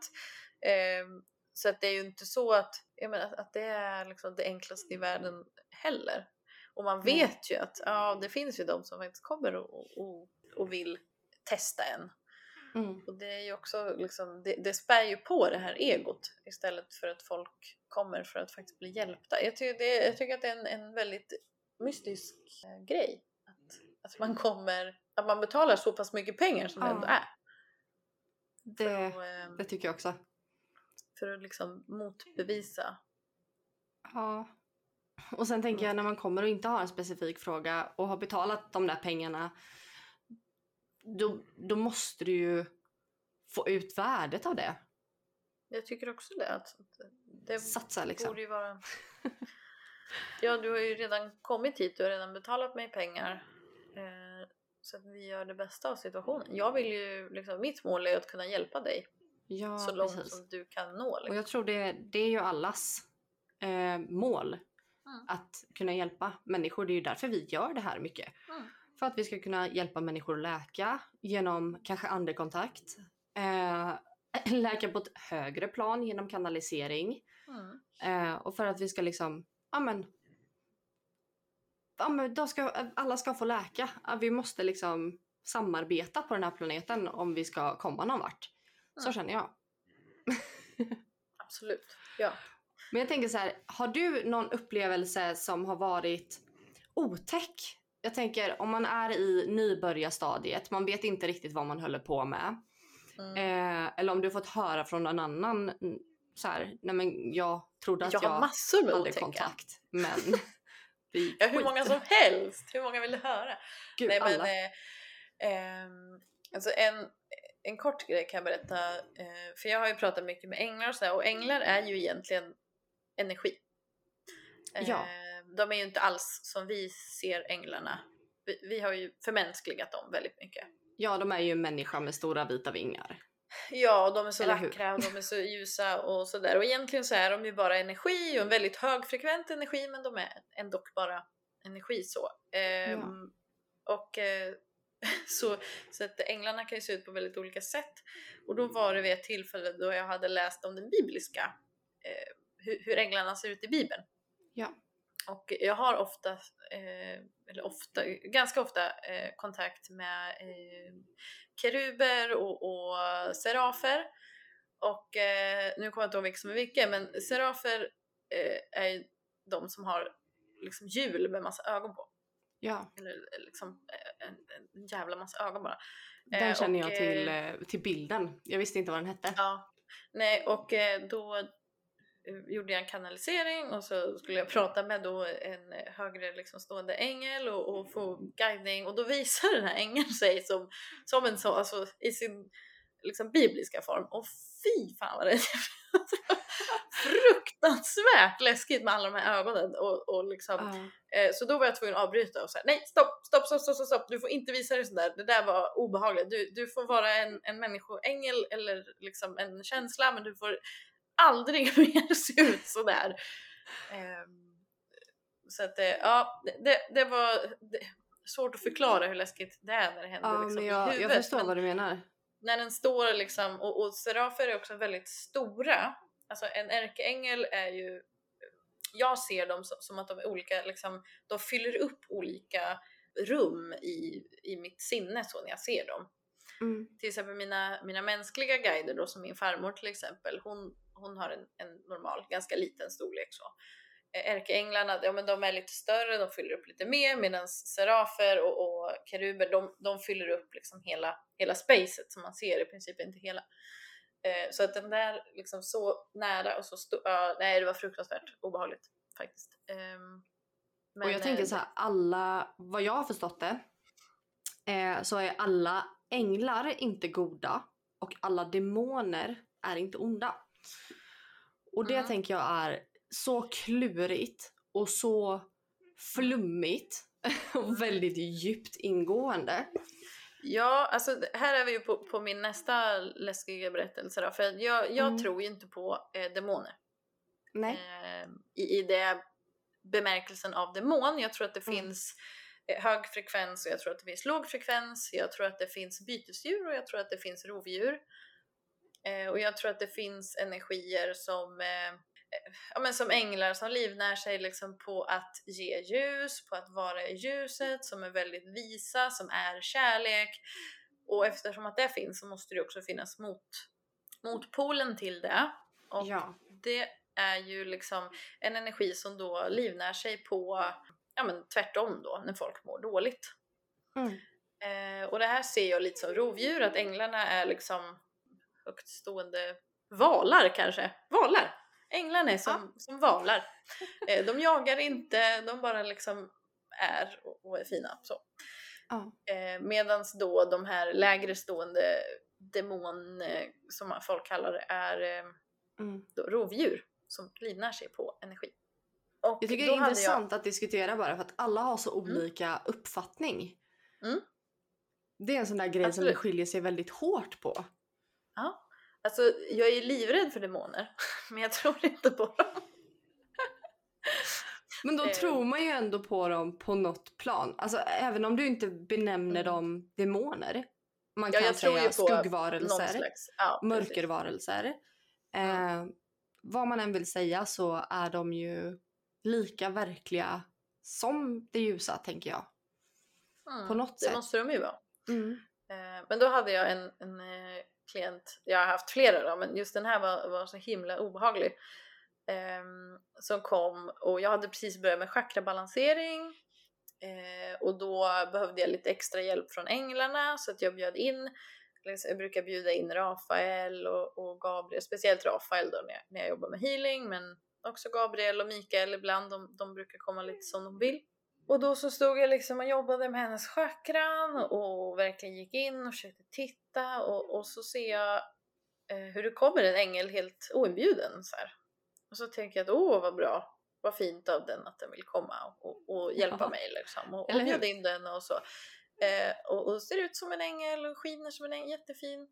Eh, så att det är ju inte så att, jag menar, att det är liksom det enklaste i världen heller. Och man vet mm. ju att ja, det finns ju de som faktiskt kommer och, och, och vill testa en. Mm. Och det är ju också liksom, det, det spär ju på det här egot istället för att folk kommer för att faktiskt bli hjälpta. Jag tycker, det, jag tycker att det är en, en väldigt mystisk eh, grej. Att, att man kommer, att man betalar så pass mycket pengar som ja. det ändå är. Det, att, eh, det tycker jag också. För att liksom motbevisa. Ja. Och sen tänker jag när man kommer och inte har en specifik fråga och har betalat de där pengarna då, då måste du ju få ut värdet av det. Jag tycker också det. Att det Satsa liksom. borde ju vara... ja, du har ju redan kommit hit, du har redan betalat mig pengar. Eh, så att vi gör det bästa av situationen. Jag vill ju, liksom, mitt mål är att kunna hjälpa dig. Ja, så långt precis. som du kan nå. Liksom. Och jag tror det, det är ju allas eh, mål. Mm. Att kunna hjälpa människor. Det är ju därför vi gör det här mycket. Mm. För att vi ska kunna hjälpa människor att läka genom kanske andekontakt. Eh, läka på ett högre plan genom kanalisering. Mm. Eh, och för att vi ska liksom, ja men, ja men då ska, alla ska få läka. Vi måste liksom samarbeta på den här planeten om vi ska komma någon vart. Så Mm. känner jag. Absolut. Ja. Men jag tänker så här, har du någon upplevelse som har varit otäck? Jag tänker om man är i nybörjarstadiet, man vet inte riktigt vad man håller på med. Mm. Eh, eller om du fått höra från någon annan mm, så här, nej men jag trodde att jag jag, har massor med hade otäcka. kontakt. Men det gick Ja, hur många som helst. Hur många vill du höra? Gud, Nej, men, alla. eh, ehm, alltså en, en kort grej kan jag berätta. Eh, för jag har ju pratat mycket med änglar och så här, och änglar är ju egentligen energi. Eh, Ja. De är ju inte alls som vi ser änglarna. Vi, vi har ju förmänskligat dem väldigt mycket. Ja, de är ju en människa med stora vita vingar. Ja, de är så Eller hur? vackra och de är så ljusa och sådär. Och egentligen så är de ju bara energi och en väldigt högfrekvent energi men de är ändå bara energi så. Ehm, Och eh, så, så att änglarna kan ju se ut på väldigt olika sätt. Och då var det vid ett tillfälle då jag hade läst om den bibliska, eh, hur, hur änglarna ser ut i bibeln. Ja. Och jag har ofta, eh, eller ofta, ganska ofta eh, kontakt med eh, keruber och, och serafer. Och eh, nu kommer jag inte ihåg vilka som är vilka, men serafer eh, är ju de som har liksom hjul med massa ögon på. Ja, Eller eh, liksom en, en jävla massa ögon bara. den känner och, jag till, till bilden. Jag visste inte vad den hette. Ja, nej och då gjorde jag en kanalisering och så skulle jag prata med då en eh, högre liksom stående ängel och, och få guidning och då visar den här ängeln sig som, som en så, alltså i sin liksom bibliska form och fy fan vad det är fruktansvärt läskigt med alla de här ögonen och, och liksom Ja. Eh, så då var jag tvungen att avbryta och säga nej stopp, stopp, stopp, stopp, stopp, stopp, du får inte visa dig sådär, det där var obehagligt. Du, du får vara en, en människoängel eller liksom en känsla men du får aldrig mer se ut sådär. Ehm, så att eh, ja, det- det, det var det, svårt att förklara hur läskigt det är när det händer Ja, liksom, men i jag, jag huvudet. förstår men vad du menar. när den står liksom, och, och serafer är också väldigt stora. Alltså en ärkeängel är ju, jag ser dem som, som att de är olika, liksom, de fyller upp olika rum i, i mitt sinne så när jag ser dem. Mm. Till exempel mina, mina mänskliga guider då, som min farmor till exempel, hon, hon har en, en normal, ganska liten storlek så. Eh, Ärkeänglarna, ja men de är lite större, de fyller upp lite mer medan serafer och, och keruber, de, de fyller upp liksom hela, hela spacet som man ser i princip inte hela. Eh, så att den där liksom så nära och så stor, ja, nej det var fruktansvärt obehagligt faktiskt. Ehm, och jag men, tänker eh, så här, alla, vad jag har förstått det, eh, så är alla änglar inte goda och alla demoner är inte onda. Och det Mm. tänker jag är så klurigt och så flummigt och väldigt djupt ingående. Ja, alltså här är vi ju på, på min nästa läskiga berättelse då, för jag, jag Mm. tror ju inte på eh, demoner. Nej. Eh, i, I det bemärkelsen av demon. Jag tror att det Mm. finns eh, hög frekvens och jag tror att det finns låg frekvens. Jag tror att det finns bytesdjur och jag tror att det finns rovdjur. Eh, och jag tror att det finns energier som, eh, ja, men som änglar som livnär sig liksom på att ge ljus, på att vara i ljuset, som är väldigt visa, som är kärlek. Och eftersom att det finns så måste det också finnas mot, motpolen till det. Och Ja. det är ju liksom en energi som då livnär sig på ja, men tvärtom då, när folk mår dåligt. Mm. Eh, och det här ser jag lite som rovdjur, att änglarna är liksom högt stående valar kanske. Valar! Änglarna är som, som valar. Eh, de jagar inte, de bara liksom är och, är fina. Så. Ja. Eh, Medan då de här lägre stående demon, eh, som folk kallar det, är Mm. rovdjur som livnär sig på energi. Och Jag tycker det är intressant att diskutera bara för att alla har så olika uppfattning. Mm. Det är en sån där grej som Absolut. det skiljer sig väldigt hårt på. Ja, alltså jag är livrädd för demoner, men jag tror inte på dem. Men då Eh. tror man ju ändå på dem på något plan. Alltså även om du inte benämner Mm. dem demoner. Man Ja, kan tror säga ju skuggvarelser, slags, ja, mörkervarelser. Mm. Eh, vad man än vill säga så är de ju lika verkliga som det ljusa tänker jag. Mm, på något det sätt. måste de ju vara. Mm. Eh, men då hade jag en, en eh, klient, jag har haft flera då, men just den här var, var så himla obehaglig. Ehm, som kom och jag hade precis börjat med chakrabalansering eh, och då behövde jag lite extra hjälp från änglarna så att jag bjöd in jag brukar bjuda in Rafael och, och Gabriel, speciellt Rafael då när jag, när jag jobbar med healing men också Gabriel och Mikael ibland, de, de brukar komma lite som de vill. Och då så stod jag liksom och jobbade med hennes chakran och verkligen gick in och försökte titta och, och så ser jag eh, hur det kommer en ängel helt oinbjuden så här. Och så tänker jag att åh vad bra, vad fint av den att den vill komma och, och hjälpa ja. mig liksom och, och bjuda in den och så. Eh, och, och, ser ut som en ängel och skiner som en ängel, jättefin.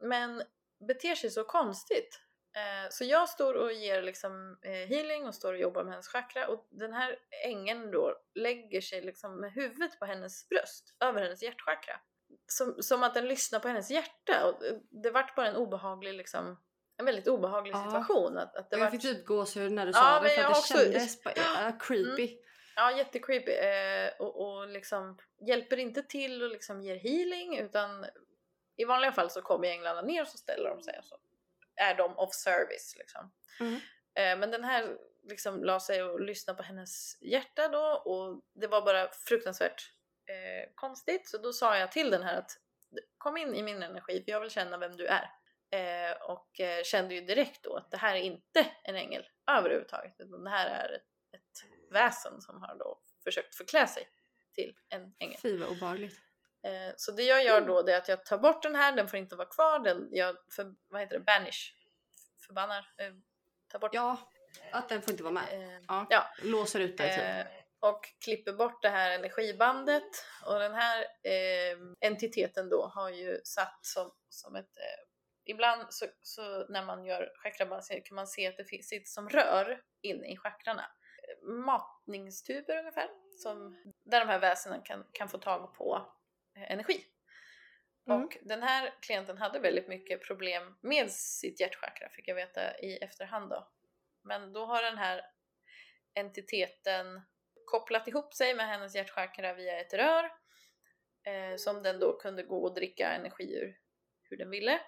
Men beter sig så konstigt. Eh, så jag står och ger liksom eh, healing och står och jobbar med hennes chakra och den här ängeln då lägger sig liksom med huvudet på hennes bröst, över hennes hjärtchakra. Som, som att den lyssnar på hennes hjärta och det vart bara en obehaglig liksom en väldigt obehaglig ja. situation. Att, att det jag fick typ gåshud när du sa ja, det för att det också... kändes bara, uh, creepy. Mm. Ja, jättecreepy. Eh, och, och liksom hjälper inte till och liksom ger healing utan i vanliga fall så kommer änglarna ner och så ställer de sig och så är de of service liksom. Mm. Eh, men den här liksom la sig och lyssnade på hennes hjärta då och det var bara fruktansvärt eh, konstigt så då sa jag till den här att kom in i min energi för jag vill känna vem du är. Eh, och eh, kände ju direkt då att det här är inte en ängel överhuvudtaget utan det här är ett, ett väsen som har då försökt förklä sig till en ängel. Fy vad obehagligt. Eh, så det jag gör då det är att jag tar bort den här, den får inte vara kvar, den, jag för, vad heter det, banish, förbannar, eh, tar bort. Ja, att den får inte vara med. Eh, ja. ja. Låser ut det typ. och klipper bort det här energibandet och den här entiteten då har ju satt som, som ett Ibland så, så, när man gör chakrabalansering kan man se att det finns, sitter som rör inne i chakrarna. Matningstuber ungefär, som, där de här väsenen kan, kan få tag på energi. Mm. Och den här klienten hade väldigt mycket problem med sitt hjärtchakra fick jag veta i efterhand då. Men då har den här entiteten kopplat ihop sig med hennes hjärtchakra via ett rör eh, som den då kunde gå och dricka energi ur hur den ville.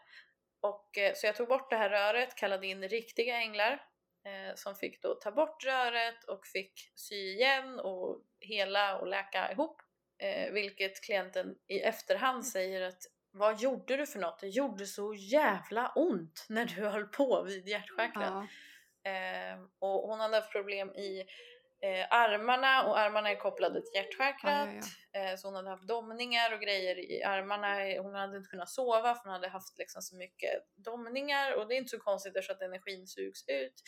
Och, eh, så jag tog bort det här röret, kallade in riktiga änglar eh, som fick då ta bort röret och fick sy igen och hela och läka ihop. Eh, vilket klienten i efterhand säger att vad gjorde du för något? Det gjorde så jävla ont när du höll på vid hjärtchakran. Ja. Eh, och hon hade haft problem i eh, armarna och armarna är kopplade till hjärtchakrat. Ja, ja, eh, så hon hade haft domningar och grejer i armarna. Hon hade inte kunnat sova för hon hade haft liksom så mycket domningar och det är inte så konstigt eftersom att energin sugs ut.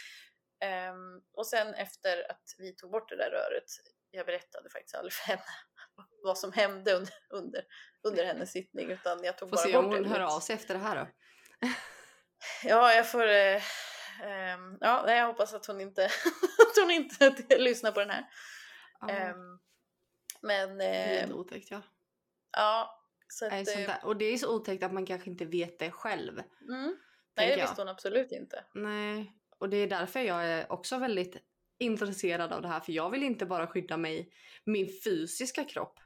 Um, och sen efter att vi tog bort det där röret, jag berättade faktiskt aldrig för henne vad som hände under, under, under hennes sittning utan jag tog får bara se bort om hon hör av sig efter det här då. ja, jag får... Eh, eh, ja, jag hoppas att hon inte, att hon inte lyssnar på den här. Ja. Eh, men... det är lite otäckt ja. Ja. Så att, Nej, och det är så otäckt att man kanske inte vet det själv. Mm. Nej, det visste hon absolut inte. Nej, och det är därför jag är också väldigt intresserad av det här för jag vill inte bara skydda mig, min fysiska kropp.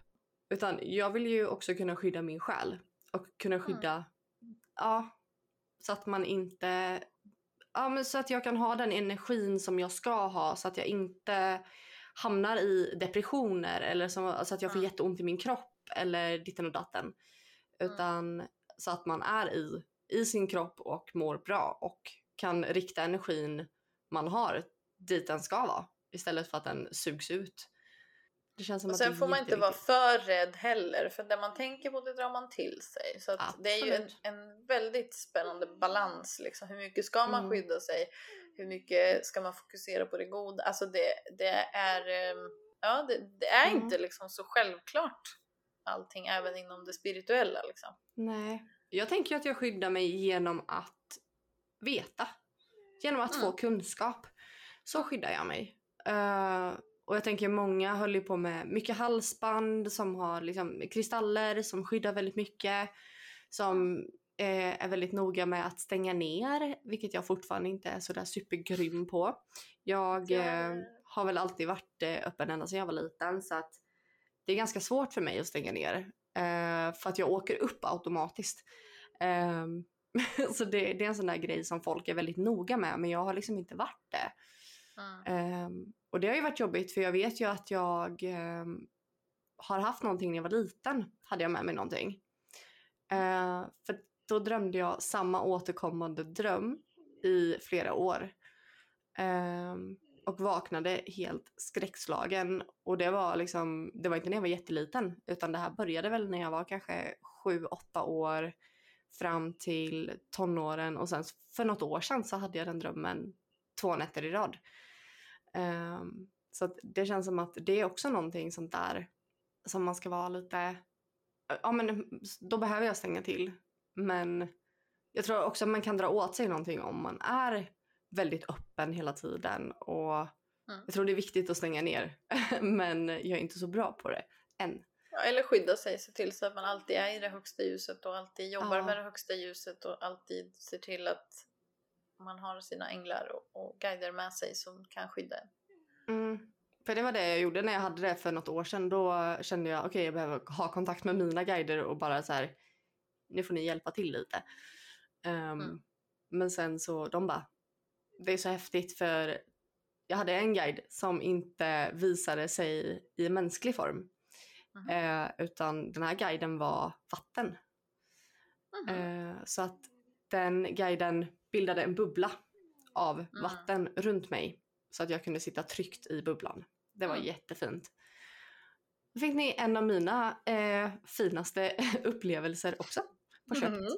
Utan jag vill ju också kunna skydda min själ. Och kunna mm. skydda, mm. ja, så att man inte, ja men så att jag kan ha den energin som jag ska ha så att jag inte hamnar i depressioner eller så, så att jag får mm. jätteont i min kropp eller ditten och datten. Mm. Utan mm. så att man är i, i sin kropp och mår bra och kan rikta energin man har dit den ska vara istället för att den sugs ut. Det känns som och sen får man inte vara för rädd heller för det man tänker på det drar man till sig. Så det är ju en, en, väldigt spännande balans. Liksom. Hur mycket ska man mm. skydda sig? Hur mycket ska man fokusera på det goda? Alltså det, det är, ehm, ja, det, det är mm. inte liksom så självklart allting även inom det spirituella. Liksom. Nej, jag tänker att jag skyddar mig genom att veta. Genom att mm. få kunskap. Så skyddar jag mig. Uh, och jag tänker många höll ju på med mycket halsband som har liksom kristaller som skyddar väldigt mycket. Som eh, är väldigt noga med att stänga ner, vilket jag fortfarande inte är sådär supergrym på. Jag eh, har väl alltid varit eh, öppen ända sedan jag var liten så att det är ganska svårt för mig att stänga ner. Eh, för att jag åker upp automatiskt. Eh, så det, det, är en sån där grej som folk är väldigt noga med men jag har liksom inte varit det. Mm. Um, och det har ju varit jobbigt för jag vet ju att jag um, har haft någonting när jag var liten. Hade jag med mig någonting. Uh, för då drömde jag samma återkommande dröm i flera år. Um, och vaknade helt skräckslagen. Och det var liksom, det var inte när jag var jätteliten utan det här började väl när jag var kanske sju, åtta år fram till tonåren och sen för något år sedan så hade jag den drömmen två nätter i rad. Um, så det känns som att det är också någonting sånt där som man ska vara lite, ja men då behöver jag stänga till. Men jag tror också att man kan dra åt sig någonting om man är väldigt öppen hela tiden och mm. jag tror det är viktigt att stänga ner. men jag är inte så bra på det än. Ja, eller skydda sig, se till så att man alltid är i det högsta ljuset och alltid jobbar ja. med det högsta ljuset och alltid ser till att man har sina änglar och, och guider med sig som kan skydda en. Mm. För det var det jag gjorde när jag hade det för något år sedan. Då kände jag okej, okay, jag behöver ha kontakt med mina guider och bara så här, nu får ni hjälpa till lite. Um, mm. Men sen så, de bara, det är så häftigt för jag hade en guide som inte visade sig i mänsklig form. Mm. Eh, utan den här guiden var vatten. Mm. Eh, så att den guiden bildade en bubbla av mm. vatten runt mig. Så att jag kunde sitta tryggt i bubblan. Det var mm. jättefint. Då fick ni en av mina eh, finaste upplevelser också på köpet. Mm.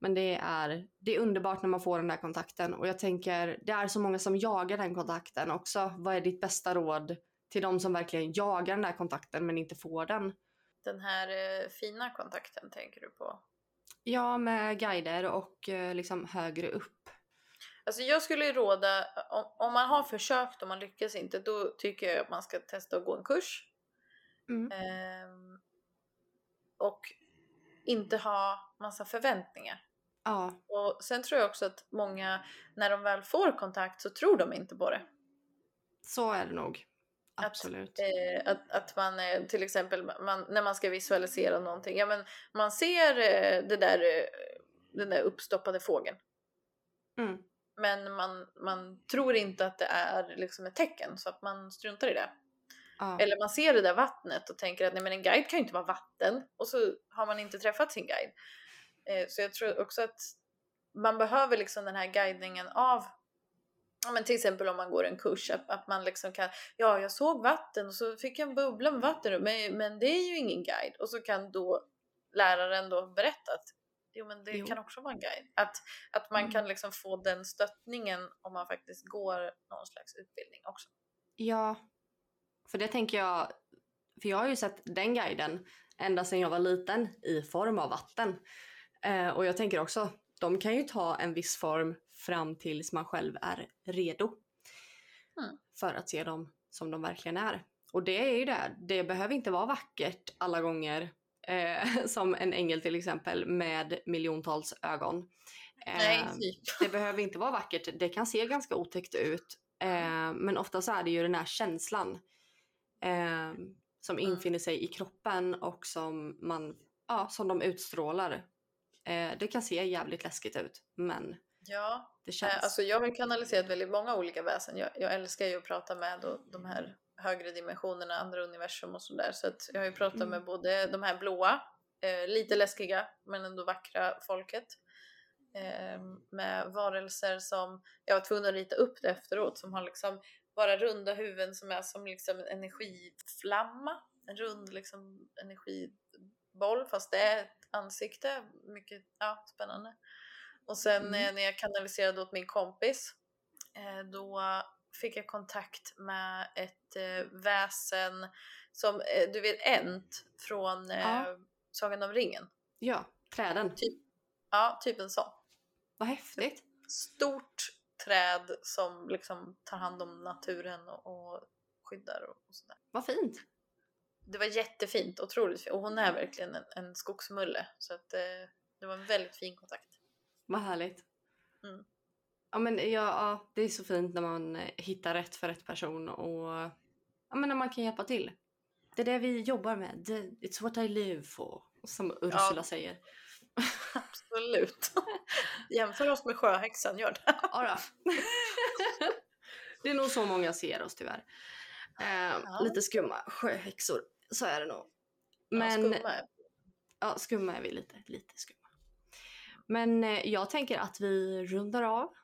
Men det är, det är underbart när man får den där kontakten och jag tänker det är så många som jagar den kontakten också. Vad är ditt bästa råd till de som verkligen jagar den där kontakten men inte får den? Den här eh, fina kontakten tänker du på? Ja, med guider och eh, liksom högre upp. Alltså jag skulle råda, om, om man har försökt och man lyckas inte, då tycker jag att man ska testa att gå en kurs. Mm. Ehm, och inte ha massa förväntningar. Ja. Och sen tror jag också att många, när de väl får kontakt så tror de inte på det. Så är det nog. Absolut. Att, eh, att, att, man eh, till exempel man, när man ska visualisera någonting, ja men man ser eh, det där, eh, den där uppstoppade fågeln. Mm. Men man, man tror inte att det är liksom ett tecken så att man struntar i det. Ah. Eller man ser det där vattnet och tänker att nej men en guide kan ju inte vara vatten och så har man inte träffat sin guide. Eh, så jag tror också att man behöver liksom den här guidningen av Ja, men till exempel om man går en kurs, att, att man liksom kan, ja jag såg vatten och så fick jag en bubbla med vatten men, men det är ju ingen guide. Och så kan då läraren då berätta att jo men det jo. kan också vara en guide. Att, att man mm. kan liksom få den stöttningen om man faktiskt går någon slags utbildning också. Ja, för det tänker jag, för jag har ju sett den guiden ända sedan jag var liten i form av vatten. Eh, och jag tänker också, de kan ju ta en viss form fram tills man själv är redo. Mm. För att se dem som de verkligen är. Och det är ju det, det behöver inte vara vackert alla gånger. Eh, som en ängel till exempel med miljontals ögon. Eh, Nej, typ. Det behöver inte vara vackert, det kan se ganska otäckt ut. Eh, men ofta så är det ju den här känslan eh, som mm. infinner sig i kroppen och som, man, ja, som de utstrålar. Eh, det kan se jävligt läskigt ut men Ja, det känns... Eh, alltså jag har kanaliserat väldigt många olika väsen. Jag, jag älskar ju att prata med och de här högre dimensionerna, andra universum och sådär. Så att jag har ju pratat mm. med både de här blåa, eh, lite läskiga men ändå vackra folket. Eh, med varelser som jag var tvungen att rita upp det efteråt som har liksom bara runda huvuden som är som liksom en energiflamma. En rund liksom energiboll fast det är ett ansikte. Mycket ja, spännande. Och sen mm. när jag kanaliserade åt min kompis eh, då fick jag kontakt med ett eh, väsen som, eh, du vet Ent från ja. Sagan om ringen. Ja, träden. Typ, ja, typ en sån. Vad häftigt. Stort träd som liksom tar hand om naturen och, och skyddar och, och sådär. Vad fint. Det var jättefint, otroligt fint. Och hon är verkligen en, en skogsmulle. Så att, eh, det var en väldigt fin kontakt. Vad härligt. Mm. Ja, men ja, ja, det är så fint när man eh, hittar rätt för rätt person och ja, men när man kan hjälpa till. det är det vi jobbar med. It's what I live for. Som Ursula Ja. säger. Absolut. Jämför oss med sjöhäxan, gör det. Ja det är nog så många ser oss tyvärr. Eh, Ja. Lite skumma sjöhäxor. Så är det nog. Ja, Men skumma är- ja, skumma är vi lite. Lite skumma. Men eh, jag tänker att vi rundar av.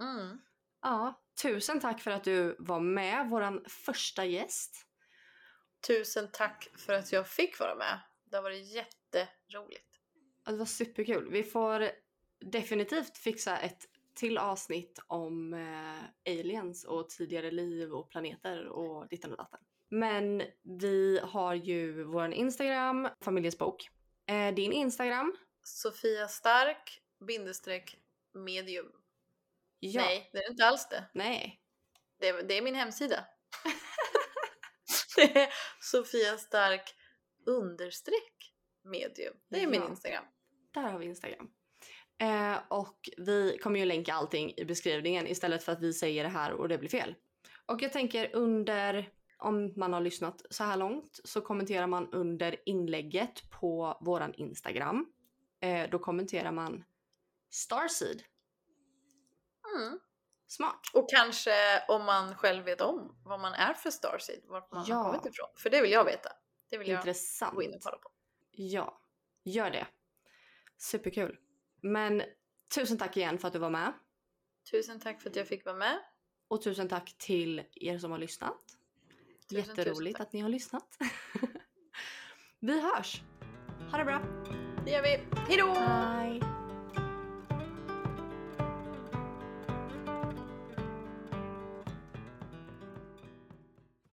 Mm. Ja, tusen tack för att du var med, våran första gäst. Tusen tack för att jag fick vara med. Det har varit jätteroligt. Ja, Det var superkul. Vi får definitivt fixa ett till avsnitt om eh, aliens och tidigare liv och planeter och ditten och datten. Men vi har ju vår Instagram, Familjens bok. Eh, din Instagram? Sofia Stark, bindestreck, medium. Ja. Nej, det är inte alls det. Nej. Det är, det är min hemsida. det är Sofia Stark understreck medium. Det är min Ja. Instagram. Där har vi Instagram. Eh, och vi kommer ju länka allting i beskrivningen istället för att vi säger det här och det blir fel. Och jag tänker under, om man har lyssnat så här långt, så kommenterar man under inlägget på våran Instagram. Eh, då kommenterar man Starseed. Mm. Smart. Och kanske om man själv vet om vad man är för Starseed, vart man Ja. har kommit ifrån. För det vill jag veta. Det vill jag Intressant. gå in och kolla på. Ja, gör det. Superkul. Men tusen tack igen för att du var med. Tusen tack för att jag fick vara med. Och tusen tack till er som har lyssnat. Tusen, tusen Jätteroligt tack. att ni har lyssnat. vi hörs. Ha det bra. Det gör vi. Hejdå! Bye.